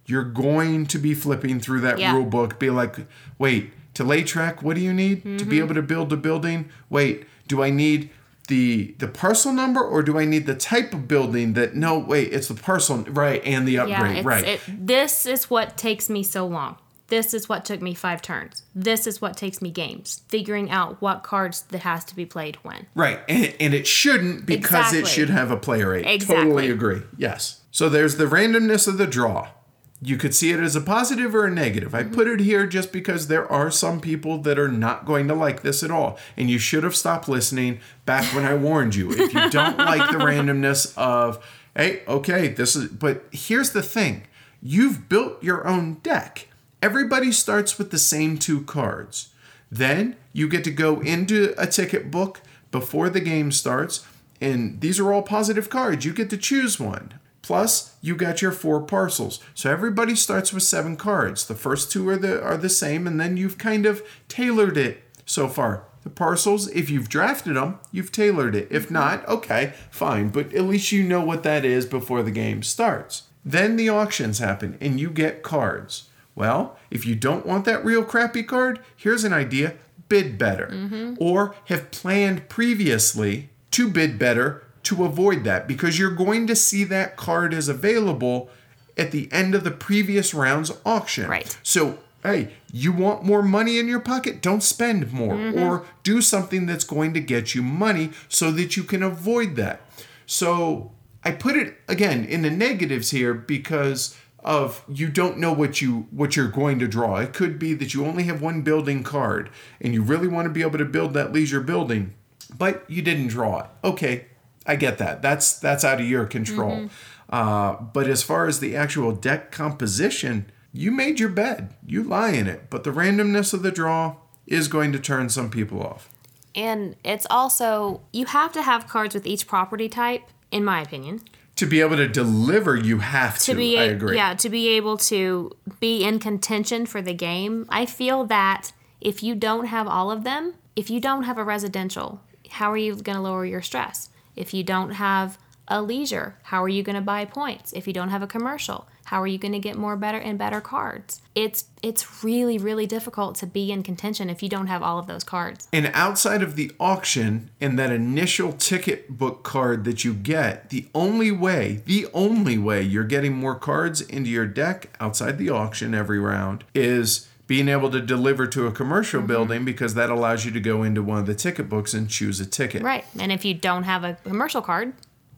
Speaker 2: you're going to be flipping through that
Speaker 1: Yeah.
Speaker 2: rule book, be like, wait, to lay track, what do you need to
Speaker 1: Mm-hmm.
Speaker 2: be able to build a building? Wait, do I need the the parcel number or do I need the type of building that no wait, it's the parcel right and the upgrade,
Speaker 1: it's,
Speaker 2: right.
Speaker 1: It, this is what takes me so long. This is what took me five turns. This is what takes me games. Figuring out what cards that has to be played when.
Speaker 2: Right, and, and it shouldn't because it should have a player rate.
Speaker 1: Exactly.
Speaker 2: Totally agree. Yes. So there's the randomness of the draw. You could see it as a positive or a negative. I mm-hmm. put it here just because there are some people that are not going to like this at all. And you should have stopped listening back when I warned you. If you don't like the [laughs] randomness of, hey, okay, this is, but here's the thing you've built your own deck. Everybody starts with the same two cards. Then you get to go into a ticket book before the game starts, and these are all positive cards. You get to choose one. Plus, you got your four parcels. So everybody starts with seven cards. The first two are the are the same, and then you've kind of tailored it so far. The parcels, if you've drafted them, you've tailored it. If mm-hmm. not, okay, fine. But at least you know what that is before the game starts. Then the auctions happen and you get cards. Well, if you don't want that real crappy card, here's an idea bid better. Mm-hmm. Or have planned previously to bid better to avoid that because you're going to see that card is available at the end of the previous round's auction.
Speaker 1: Right.
Speaker 2: So, hey, you want more money in your pocket? Don't spend more mm-hmm. or do something that's going to get you money so that you can avoid that. So, I put it again in the negatives here because of you don't know what you what you're going to draw. It could be that you only have one building card and you really want to be able to build that leisure building, but you didn't draw it. Okay, I get that. That's that's out of your control. Uh, but as far as the actual deck composition, you made your bed. You lie in it. But the randomness of the draw is going to turn some people off.
Speaker 1: And it's also you have to have cards with each property type, in my opinion.
Speaker 2: To be able to deliver, you have to.
Speaker 1: to be
Speaker 2: I
Speaker 1: a-
Speaker 2: agree.
Speaker 1: yeah to be able to be in contention for the game i feel that if you don't have all of them if you don't have a residential how are you going to lower your stress if you don't have a leisure how are you going to buy points? If you don't have a commercial how are you going to get more better and better cards? It's it's really really difficult to be in contention if you don't have all of those cards.
Speaker 2: And outside of the auction and that initial ticket book card that you get, the only way, the only way you're getting more cards into your deck outside the auction every round is being able to deliver to a commercial
Speaker 1: Mm-hmm.
Speaker 2: building because that allows you to go into one of the ticket books and choose a ticket.
Speaker 1: right and if you don't have a commercial card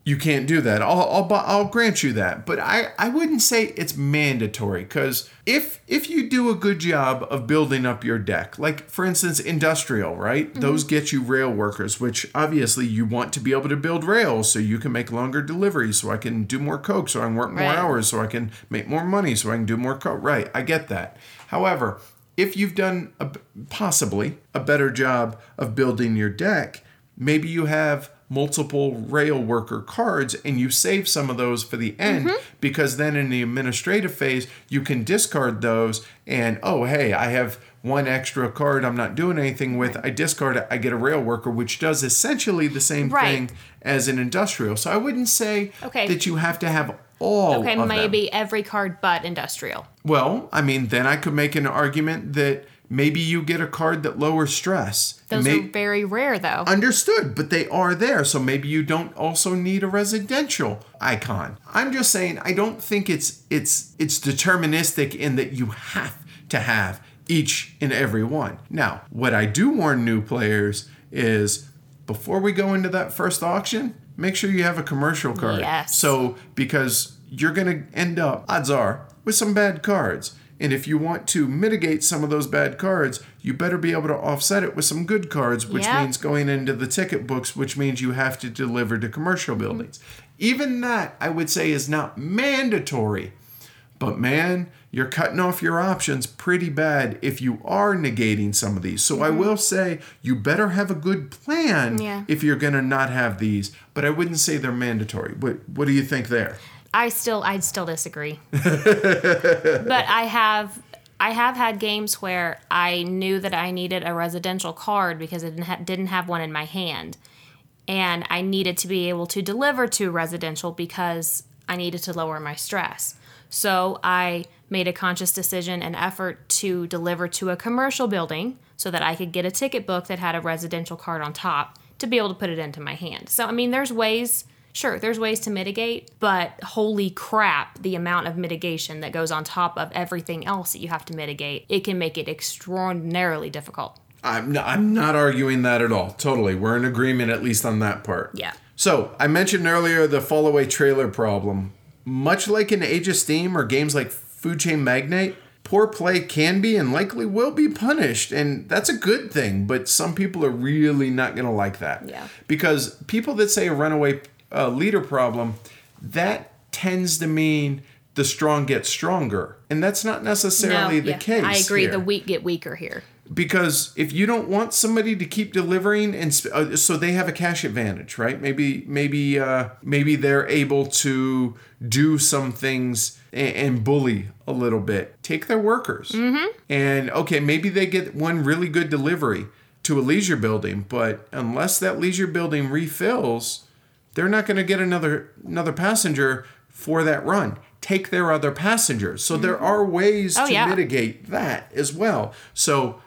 Speaker 2: You can't do that. I'll, I'll, I'll grant you that, but I, I wouldn't say it's mandatory because if if you do a good job of building up your deck, like for instance industrial, right? Those get you rail workers, which obviously you want to be able to build rails so you can make longer deliveries, so I can do more coke, so I can work more
Speaker 1: Right.
Speaker 2: hours, so I can make more money, so I can do more coke. Right? I get that. However, if you've done a, possibly a better job of building your deck, maybe you have multiple rail worker cards and you save some of those for the end mm-hmm. because then in the administrative phase you can discard those and oh hey I have one extra card I'm not doing anything with I discard it I get a rail worker which does essentially the same
Speaker 1: Right.
Speaker 2: thing as an industrial so I wouldn't say
Speaker 1: Okay.
Speaker 2: that you have to have all
Speaker 1: okay
Speaker 2: of them.
Speaker 1: maybe every card but industrial
Speaker 2: Well, I mean, then I could make an argument that maybe you get a card that lowers stress.
Speaker 1: those
Speaker 2: May-
Speaker 1: are very rare though
Speaker 2: Understood, but they are there, so maybe you don't also need a residential icon. I'm just saying I don't think it's it's it's deterministic in that you have to have each and every one. Now, what I do warn new players is before we go into that first auction, make sure you have a commercial card.
Speaker 1: Yes.
Speaker 2: So because you're going to end up odds are with some bad cards. And if you want to mitigate some of those bad cards, you better be able to offset it with some good cards, which
Speaker 1: Yep.
Speaker 2: means going into the ticket books, which means you have to deliver to commercial buildings. Even that, I would say, is not mandatory. But man, you're cutting off your options pretty bad if you are negating some of these. So I mm-hmm. will say you better have a good plan
Speaker 1: Yeah.
Speaker 2: if you're going to not have these. But I wouldn't say they're mandatory. What What do you think there?
Speaker 1: I still I'd still disagree. [laughs] but I have I have had games where I knew that I needed a residential card because I didn't, ha- didn't have one in my hand. And I needed to be able to deliver to residential because I needed to lower my stress. So I made a conscious decision and effort to deliver to a commercial building so that I could get a ticket book that had a residential card on top to be able to put it into my hand. So, I mean, there's ways, sure, there's ways to mitigate, but holy crap, the amount of mitigation that goes on top of everything else that you have to mitigate, it can make it extraordinarily difficult.
Speaker 2: I'm not, I'm not arguing that at all. Totally. We're in agreement, at least on that part.
Speaker 1: Yeah.
Speaker 2: So, I mentioned earlier the fall away trailer problem. Much like in Age of Steam or games like Food Chain Magnate, poor play can be and likely will be punished. And that's a good thing, but some people are really not going to like that.
Speaker 1: Yeah.
Speaker 2: Because people that say a runaway uh, leader problem, that tends to mean the strong get stronger. And that's not necessarily the
Speaker 1: yeah,
Speaker 2: case.
Speaker 1: I agree.
Speaker 2: here.
Speaker 1: The weak get weaker here.
Speaker 2: Because if you don't want somebody to keep delivering and sp- uh, so they have a cash advantage right? Maybe maybe uh, maybe they're able to do some things and, and bully a little bit. Take their workers. Mm-hmm. and okay maybe they get one really good delivery to a leisure building but unless that leisure building refills they're not going to get another another passenger for that run. Take their other passengers. So there are ways
Speaker 1: Oh,
Speaker 2: to
Speaker 1: yeah.
Speaker 2: mitigate that as well. So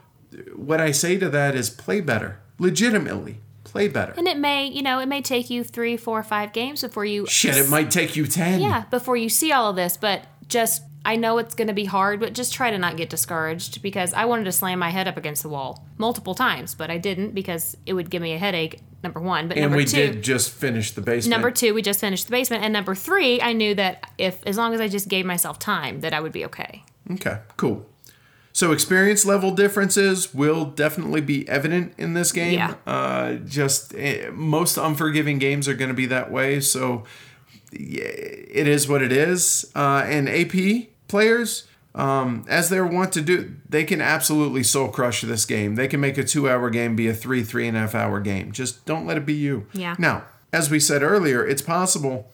Speaker 2: what I say to that is play better. Legitimately, play better.
Speaker 1: And it may, you know, it may take you three, four, five games before you.
Speaker 2: Shit, it might take you 10.
Speaker 1: Yeah, before you see all of this, but just. I know it's going to be hard, but just try to not get discouraged because I wanted to slam my head up against the wall multiple times, but I didn't because it would give me a headache. Number one, but
Speaker 2: And
Speaker 1: number
Speaker 2: we
Speaker 1: two,
Speaker 2: did just finish the basement.
Speaker 1: Number two, we just finished the basement, and number three, I knew that if as long as I just gave myself time, that I would be okay.
Speaker 2: Okay, cool. So experience level differences will definitely be evident in this game.
Speaker 1: Yeah.
Speaker 2: Uh, just eh, most unforgiving games are going to be that way. So it is what it is. Uh, and AP players, um, as they're wont to do, they can absolutely soul crush this game. They can make a two-hour game be a three, three and a half hour game. Just don't let it be you.
Speaker 1: Yeah.
Speaker 2: Now, as we said earlier, it's possible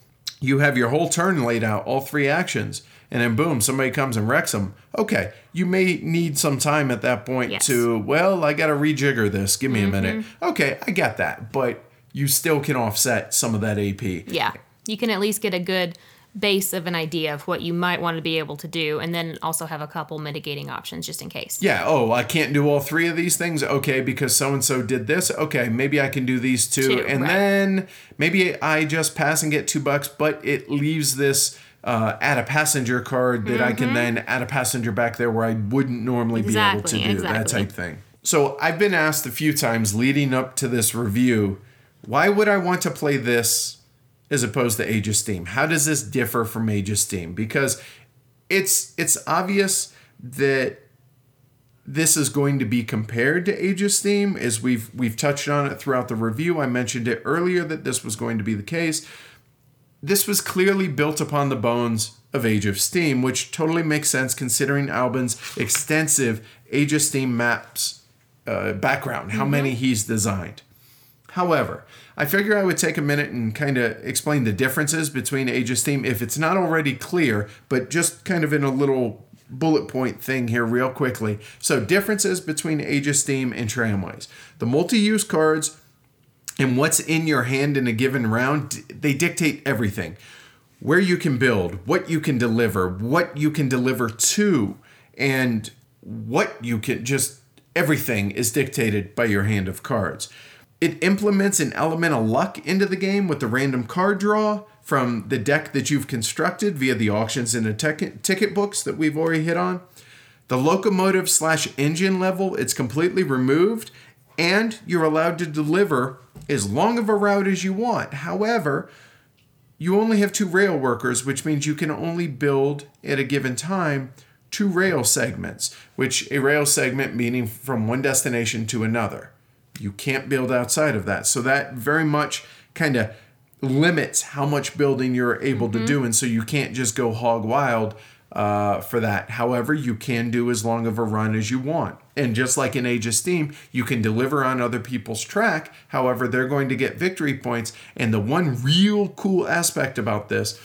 Speaker 2: you have your whole turn laid out, all three actions, and then boom, somebody comes and wrecks them. Okay, you may need some time at that point
Speaker 1: Yes.
Speaker 2: to, well, I got to rejigger this. Give me a minute. Mm-hmm. Okay, I get that, but you still can offset some of that AP.
Speaker 1: Yeah, you can at least get a good base of an idea of what you might want to be able to do, and then also have a couple mitigating options just in case.
Speaker 2: Yeah, oh, I can't do all three of these things. Okay, because so and so did this. Okay, maybe I can do these two.
Speaker 1: Two,
Speaker 2: and
Speaker 1: right.
Speaker 2: then maybe I just pass and get two bucks, but it leaves this uh, add a passenger card that I can then add a passenger back there where I wouldn't normally be able to
Speaker 1: Mm-hmm. Exactly,
Speaker 2: do that type thing. So I've been asked a few times leading up to this review, why would I want to play this as opposed to Age of Steam? How does this differ from Age of Steam? Because it's it's obvious that this is going to be compared to Age of Steam, as we've we've touched on it throughout the review. I mentioned it earlier that this was going to be the case. This was clearly built upon the bones of Age of Steam, which totally makes sense considering Alban's extensive Age of Steam maps uh, background, how many he's designed. However, I figure I would take a minute and kind of explain the differences between Age of Steam if it's not already clear, but just kind of in a little bullet point thing here, real quickly. So, differences between of Steam and Tramways. The multi use cards and what's in your hand in a given round, they dictate everything. Where you can build, what you can deliver, what you can deliver to, and what you can just everything is dictated by your hand of cards. It implements an element of luck into the game with the random card draw from the deck that you've constructed via the auctions and the ticket books that we've already hit on. The locomotive slash engine level, it's completely removed, and you're allowed to deliver as long of a route as you want. However, you only have two rail workers, which means you can only build at a given time two rail segments, which a rail segment meaning from one destination to another. You can't build outside of that. So that very much kind of limits how much building you're able to do. And so you can't just go hog wild uh, for that. However, you can do as long of a run as you want. And just like in Age of Steam, you can deliver on other people's track. However, they're going to get victory points. And the one real cool aspect about this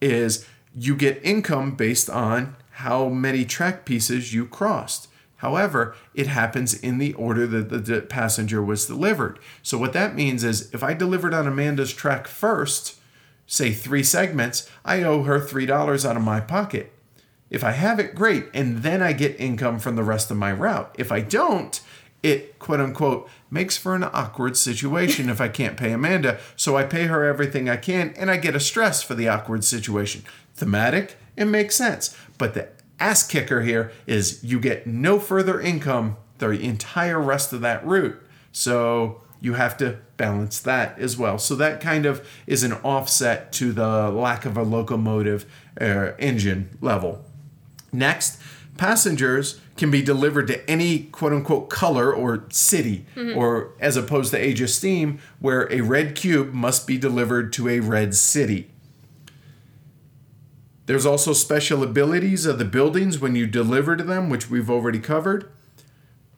Speaker 2: is you get income based on how many track pieces you crossed. However, it happens in the order that the passenger was delivered. So, what that means is if I delivered on Amanda's track first, say three segments, I owe her $3 out of my pocket. If I have it, great. And then I get income from the rest of my route. If I don't, it quote unquote makes for an awkward situation if I can't pay Amanda. So I pay her everything I can and I get a stress for the awkward situation. Thematic, it makes sense. But the ass kicker here is you get no further income the entire rest of that route. So you have to balance that as well. So that kind of is an offset to the lack of a locomotive uh, engine level. Next, passengers can be delivered to any quote unquote color or city, or as opposed to Age of Steam, where a red cube must be delivered to a red city. There's also special abilities of the buildings when you deliver to them, which we've already covered.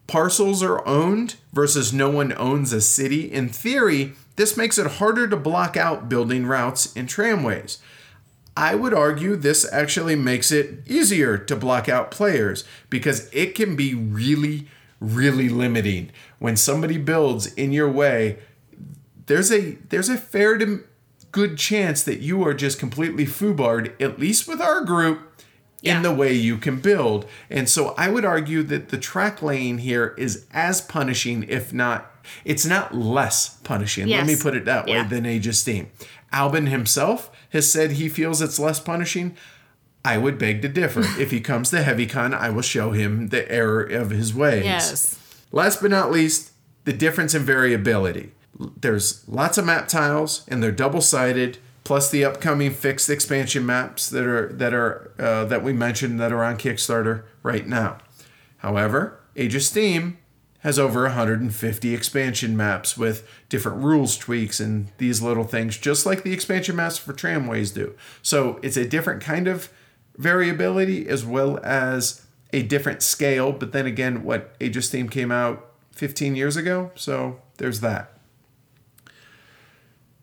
Speaker 2: parcels are owned versus no one owns a city, in theory, this makes it harder to block out building routes in tramways. I would argue this actually makes it easier to block out players because it can be really, really limiting. When somebody builds in your way, there's a there's a fair to good chance that you are just completely foobarred, at least with our group, in the way you can build. And so I would argue that the track laying here is as punishing, if not, it's not less punishing. Let me put it that way
Speaker 1: Yeah.
Speaker 2: than Age of Steam. Alban himself has said he feels it's less punishing. I would beg to differ. [laughs] if he comes to HeavyCon, I will show him the error of his ways.
Speaker 1: Yes.
Speaker 2: Last but not least, the difference in variability. There's lots of map tiles, and they're double-sided. Plus the upcoming fixed expansion maps that are that are uh, that we mentioned that are on Kickstarter right now. However, Age of Steam has over 150 expansion maps with different rules tweaks and these little things, just like the expansion maps for tramways do. So it's a different kind of variability as well as a different scale. But then again, what Age of Steam came out 15 years ago, so there's that.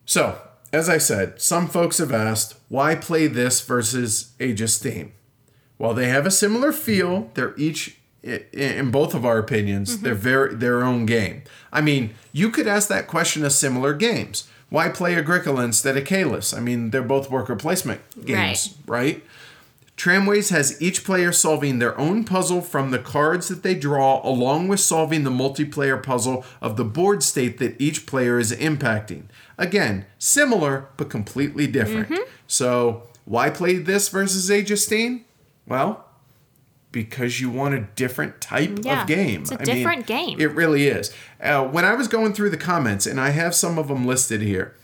Speaker 2: So, as I said, some folks have asked, why play this versus Age of Steam? While they have a similar feel, they're each, in both of our opinions, mm-hmm. they're very their own game. I mean, you could ask that question of similar games. Why play Agricola instead of Caylus? I mean, they're both worker placement games, right? Tramways has each player solving their own puzzle from the cards that they draw, along with solving the multiplayer puzzle of the board state that each player is impacting. Again, similar but completely different. So, why play this versus Age of Steam? Well, because you want a different type
Speaker 1: Yeah,
Speaker 2: of game.
Speaker 1: it's a
Speaker 2: I mean,
Speaker 1: different game.
Speaker 2: It really is. Uh, when I was going through the comments, and I have some of them listed here,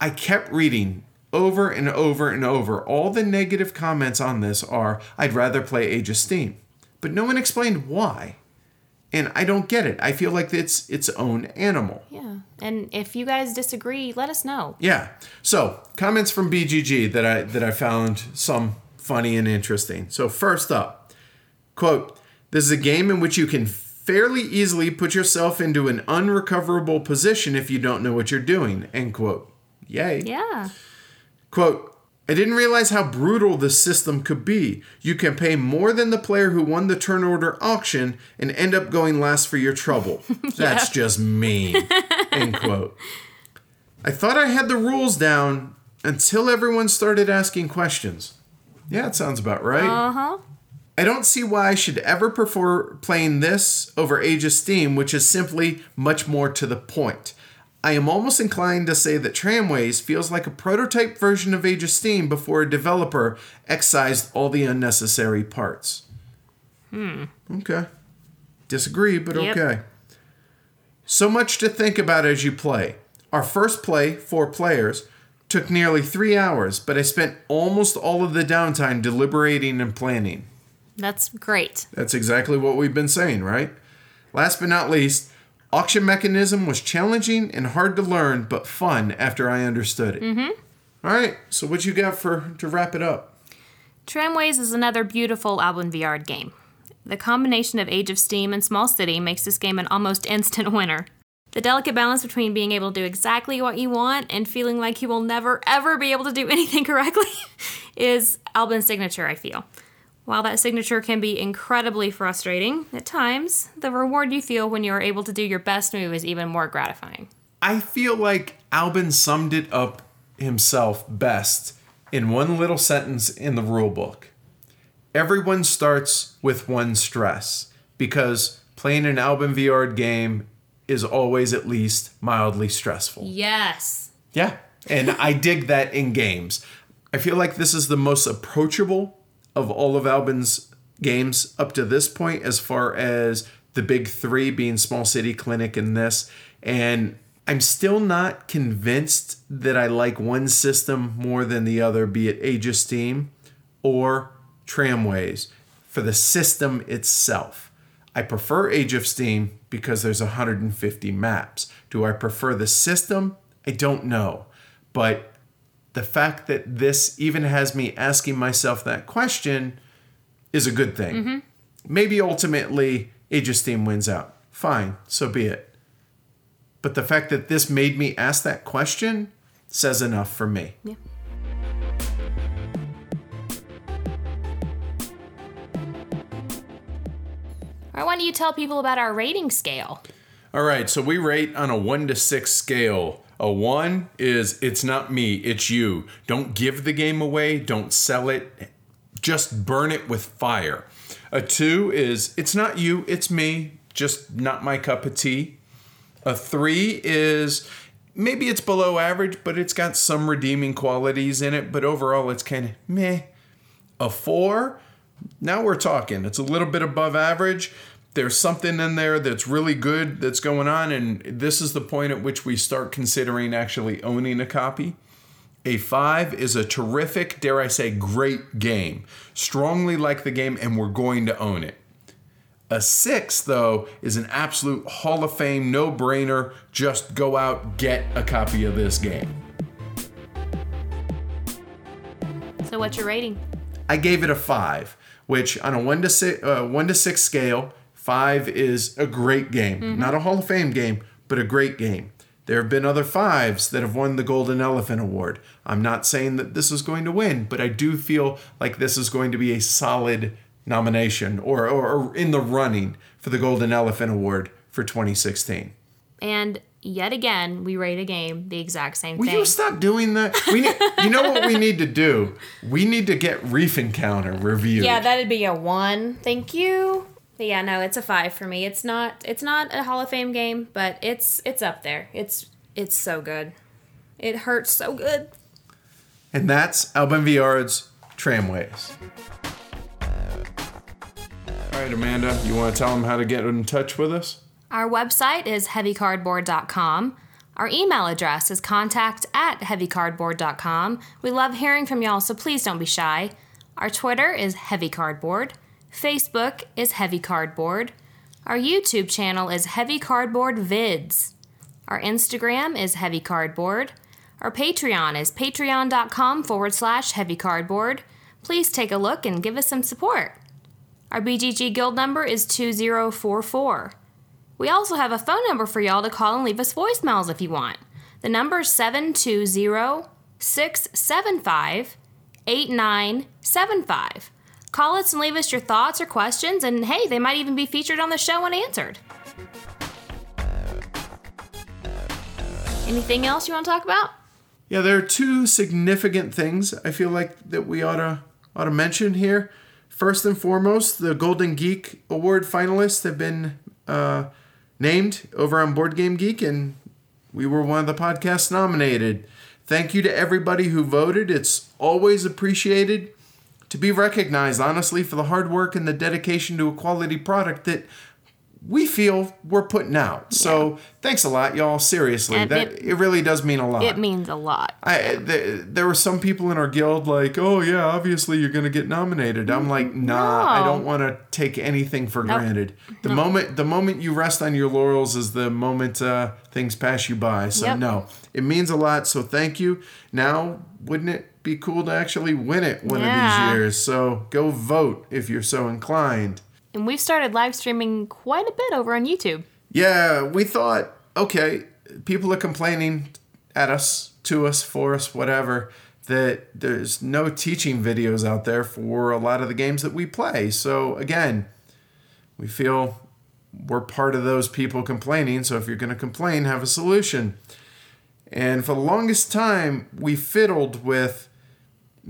Speaker 2: I kept reading over and over and over. All the negative comments on this are I'd rather play Age of Steam. But no one explained why. And I don't get it. I feel like it's its own animal.
Speaker 1: Yeah. And if you guys disagree, let us know.
Speaker 2: Yeah. So comments from BGG that I that I found some funny and interesting. So first up, quote: "This is a game in which you can fairly easily put yourself into an unrecoverable position if you don't know what you're doing." End quote. Yay.
Speaker 1: Yeah.
Speaker 2: Quote, I didn't realize how brutal this system could be. You can pay more than the player who won the turn order auction and end up going last for your trouble. [laughs] That's just mean. [laughs] End quote. I thought I had the rules down until everyone started asking questions. Yeah, it sounds about right.
Speaker 1: Uh huh.
Speaker 2: I don't see why I should ever prefer playing this over Age of Steam, which is simply much more to the point. I am almost inclined to say that Tramways feels like a prototype version of Age of Steam before a developer excised all the unnecessary parts. Hmm. Okay. Disagree, but
Speaker 1: Yep.
Speaker 2: okay. So much to think about as you play. Our first play, four players, took nearly three hours, but I spent almost all of the downtime deliberating and planning.
Speaker 1: That's great.
Speaker 2: That's exactly what we've been saying, right? Last but not least, auction mechanism was challenging and hard to learn, but fun after I understood it. Mm-hmm. All right, so what you got for to wrap it up?
Speaker 1: Tramways is another beautiful Alban Viard game. The combination of Age of Steam and Small City makes this game an almost [laughs] instant winner. The delicate balance between being able to do exactly what you want and feeling like you will never ever be able to do [laughs] anything correctly is Alban's signature, I feel. While that signature can be incredibly frustrating at times, the reward you feel when you are able to do your best move is even more gratifying.
Speaker 2: I feel like Alban summed it up himself best in one little sentence in the rule book. Everyone starts with one stress because playing an Alban Viard game is always at least mildly stressful.
Speaker 1: Yes.
Speaker 2: Yeah. And I dig that in games. I feel like this is the most approachable of all of Alban's games up to this point, as far as the big three being Small City Clinic and this. And I'm still not convinced that I like one system more than the other, be it Age of Steam or Tramways, for the system itself. I prefer Age of Steam because there's 150 maps. Do I prefer the system? I don't know. But the fact that this even has me asking myself that question is a good thing. Mm-hmm. Maybe ultimately Age of Steam wins out. fine, so be it. But the fact that this made me ask that question says enough for me.
Speaker 1: Yeah. Why don't you tell people about our rating scale?
Speaker 2: All right, so we rate on a one to six scale. A one is it's not me, it's you. Don't give the game away, don't sell it, just burn it with fire. A two is it's not you, it's me, just not my cup of tea. A three is maybe it's below average, but it's got some redeeming qualities in it, but overall it's kind of meh. A four, now we're talking. It's a little bit above average. There's something in there that's really good that's going on, and this is the point at which we start considering actually owning a copy. A five is a terrific, dare I say, great game. Strongly like the game, and we're going to own it. A six, though, is an absolute Hall of Fame no brainer. Just go out, get a copy of this game.
Speaker 1: So, what's your rating?
Speaker 2: I gave it a five, which on a one to six, uh, one to six scale, five is a great game. Mm-hmm. Not a Hall of Fame game, but a great game. There have been other fives that have won the Golden Elephant Award. I'm not saying that this is going to win, but I do feel like this is going to be a solid nomination or, or, or in the running for the Golden Elephant Award for 2016.
Speaker 1: And yet again, we rate a game the exact same
Speaker 2: Will
Speaker 1: thing.
Speaker 2: you stop doing that? We need, you know what we need to do? We need to get Reef Encounter reviewed.
Speaker 1: Yeah, that'd be a one. Thank you. But yeah, no, it's a five for me. It's not it's not a Hall of Fame game, but it's it's up there. It's it's so good. It hurts so good.
Speaker 2: And that's Alban Villard's Tramways. All right, Amanda, you want to tell them how to get in touch with us?
Speaker 1: Our website is heavycardboard.com. Our email address is contact at heavycardboard.com. We love hearing from y'all, so please don't be shy. Our Twitter is Heavy Cardboard. Facebook is Heavy Cardboard. Our YouTube channel is Heavy Cardboard Vids. Our Instagram is Heavy Cardboard. Our Patreon is patreon.com forward slash heavy cardboard. Please take a look and give us some support. Our BGG guild number is 2044. We also have a phone number for y'all to call and leave us voicemails if you want. The number is 720 675 8975. Call us and leave us your thoughts or questions, and hey, they might even be featured on the show and answered. Anything else you want to talk about?
Speaker 2: Yeah, there are two significant things I feel like that we ought to ought to mention here. First and foremost, the Golden Geek Award finalists have been uh, named over on Board Game Geek, and we were one of the podcasts nominated. Thank you to everybody who voted. It's always appreciated to be recognized, honestly, for the hard work and the dedication to a quality product that we feel we're putting out. So thanks a lot, y'all. Seriously,
Speaker 1: And
Speaker 2: that
Speaker 1: it-
Speaker 2: it, really does mean a lot.
Speaker 1: It means a lot.
Speaker 2: I th- there were some people in our guild like, oh yeah, obviously you're gonna get nominated. I'm like, nah, I don't want to take anything for
Speaker 1: Nope.
Speaker 2: granted. The moment the moment you rest on your laurels is the moment uh, things pass you by. So
Speaker 1: Yep.
Speaker 2: no, it means a lot. So thank you. Now, wouldn't it be cool to actually win it one of these years? So go vote if you're so inclined.
Speaker 1: And we've started live streaming quite a bit over on YouTube.
Speaker 2: Yeah, we thought, okay, people are complaining at us, to us, for us, whatever, that there's no teaching videos out there for a lot of the games that we play. So again, we feel we're part of those people complaining. So if you're going to complain, have a solution. And for the longest time, we fiddled with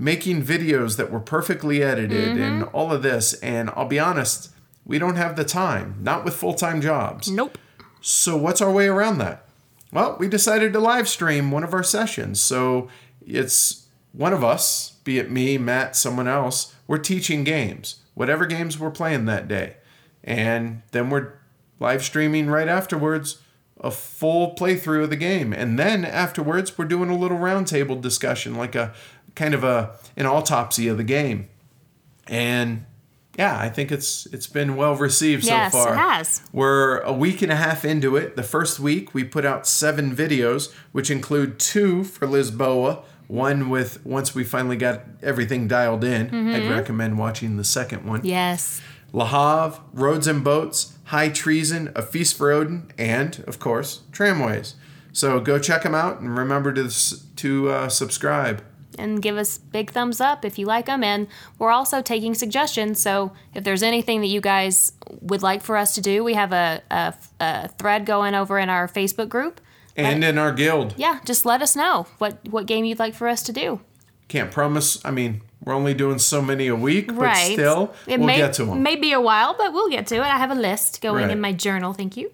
Speaker 2: making videos that were perfectly edited and mm-hmm. all of this. And I'll be honest, we don't have the time, not with full time jobs.
Speaker 1: Nope.
Speaker 2: So, what's our way around that? Well, we decided to live stream one of our sessions. So, it's one of us, be it me, Matt, someone else, we're teaching games, whatever games we're playing that day. And then we're live streaming right afterwards a full playthrough of the game. And then afterwards, we're doing a little roundtable discussion, like a kind of a an autopsy of the game. And yeah, I think it's it's been well received
Speaker 1: Yes,
Speaker 2: so far.
Speaker 1: Yes, it has.
Speaker 2: We're a week and a half into it. The first week we put out seven videos, which include two for Lisboa. One with once we finally got everything dialed in. I'd recommend watching the second one.
Speaker 1: Yes.
Speaker 2: Le Havre, Roads and Boats, High Treason, A Feast for Odin, and, of course, Tramways. So go check them out and remember to, to uh, subscribe.
Speaker 1: And give us big thumbs up if you like them. And we're also taking suggestions. So if there's anything that you guys would like for us to do, we have a, a, a thread going over in our Facebook group.
Speaker 2: And in our guild.
Speaker 1: Yeah, just let us know what what game you'd like for us to do.
Speaker 2: Can't promise. I mean, we're only doing so many a week, but
Speaker 1: right.
Speaker 2: still,
Speaker 1: it
Speaker 2: we'll
Speaker 1: may,
Speaker 2: get to them.
Speaker 1: May be a while, but we'll get to it. I have a list going
Speaker 2: Right.
Speaker 1: in my journal. Thank you.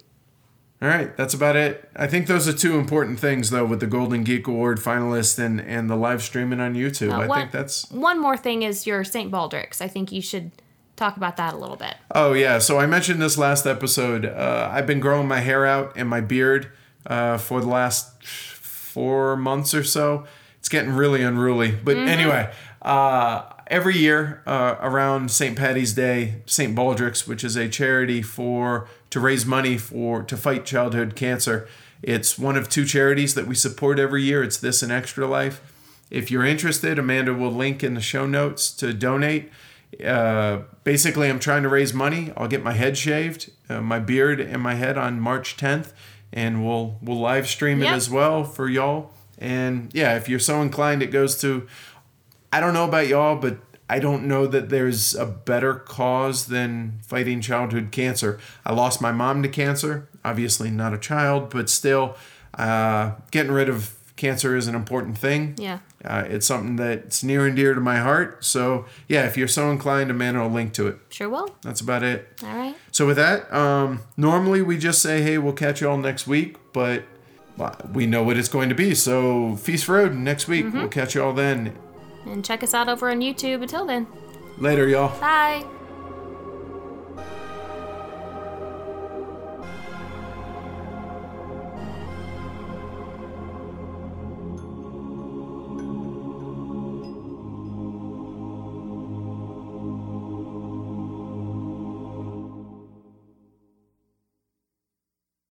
Speaker 2: All right, that's about it. I think those are two important things, though, with the Golden Geek Award finalist and, and the live streaming on YouTube. I
Speaker 1: Uh, one,
Speaker 2: think that's.
Speaker 1: one more thing is your St. Baldrick's. I think you should talk about that a little bit.
Speaker 2: Oh, yeah. So I mentioned this last episode. Uh, I've been growing my hair out and my beard uh, for the last four months or so. It's getting really unruly. But anyway, uh, every year uh, around St. Patty's Day, St. Baldrick's, which is a charity for to raise money for to fight childhood cancer. It's one of two charities that we support every year. It's this and Extra Life. If you're interested, Amanda will link in the show notes to donate. Uh, basically, I'm trying to raise money. I'll get my head shaved, uh, my beard, and my head on March 10th, and we'll we'll live stream it as well for y'all. And yeah, if you're so inclined, it goes to. I don't know about y'all, but I don't know that there's a better cause than fighting childhood cancer. I lost my mom to cancer, obviously not a child, but still, uh, getting rid of cancer is an important thing.
Speaker 1: Yeah.
Speaker 2: Uh, it's something that's near and dear to my heart. So, yeah, if you're so inclined, Amanda will link to it.
Speaker 1: Sure will.
Speaker 2: That's about it.
Speaker 1: All right.
Speaker 2: So, with that, um, normally we just say, hey, we'll catch you all next week, but we know what it's going to be. So, Feast for Odin next week. We'll catch you all then.
Speaker 1: And check us out over on YouTube. Until then,
Speaker 2: Later, y'all.
Speaker 1: bye.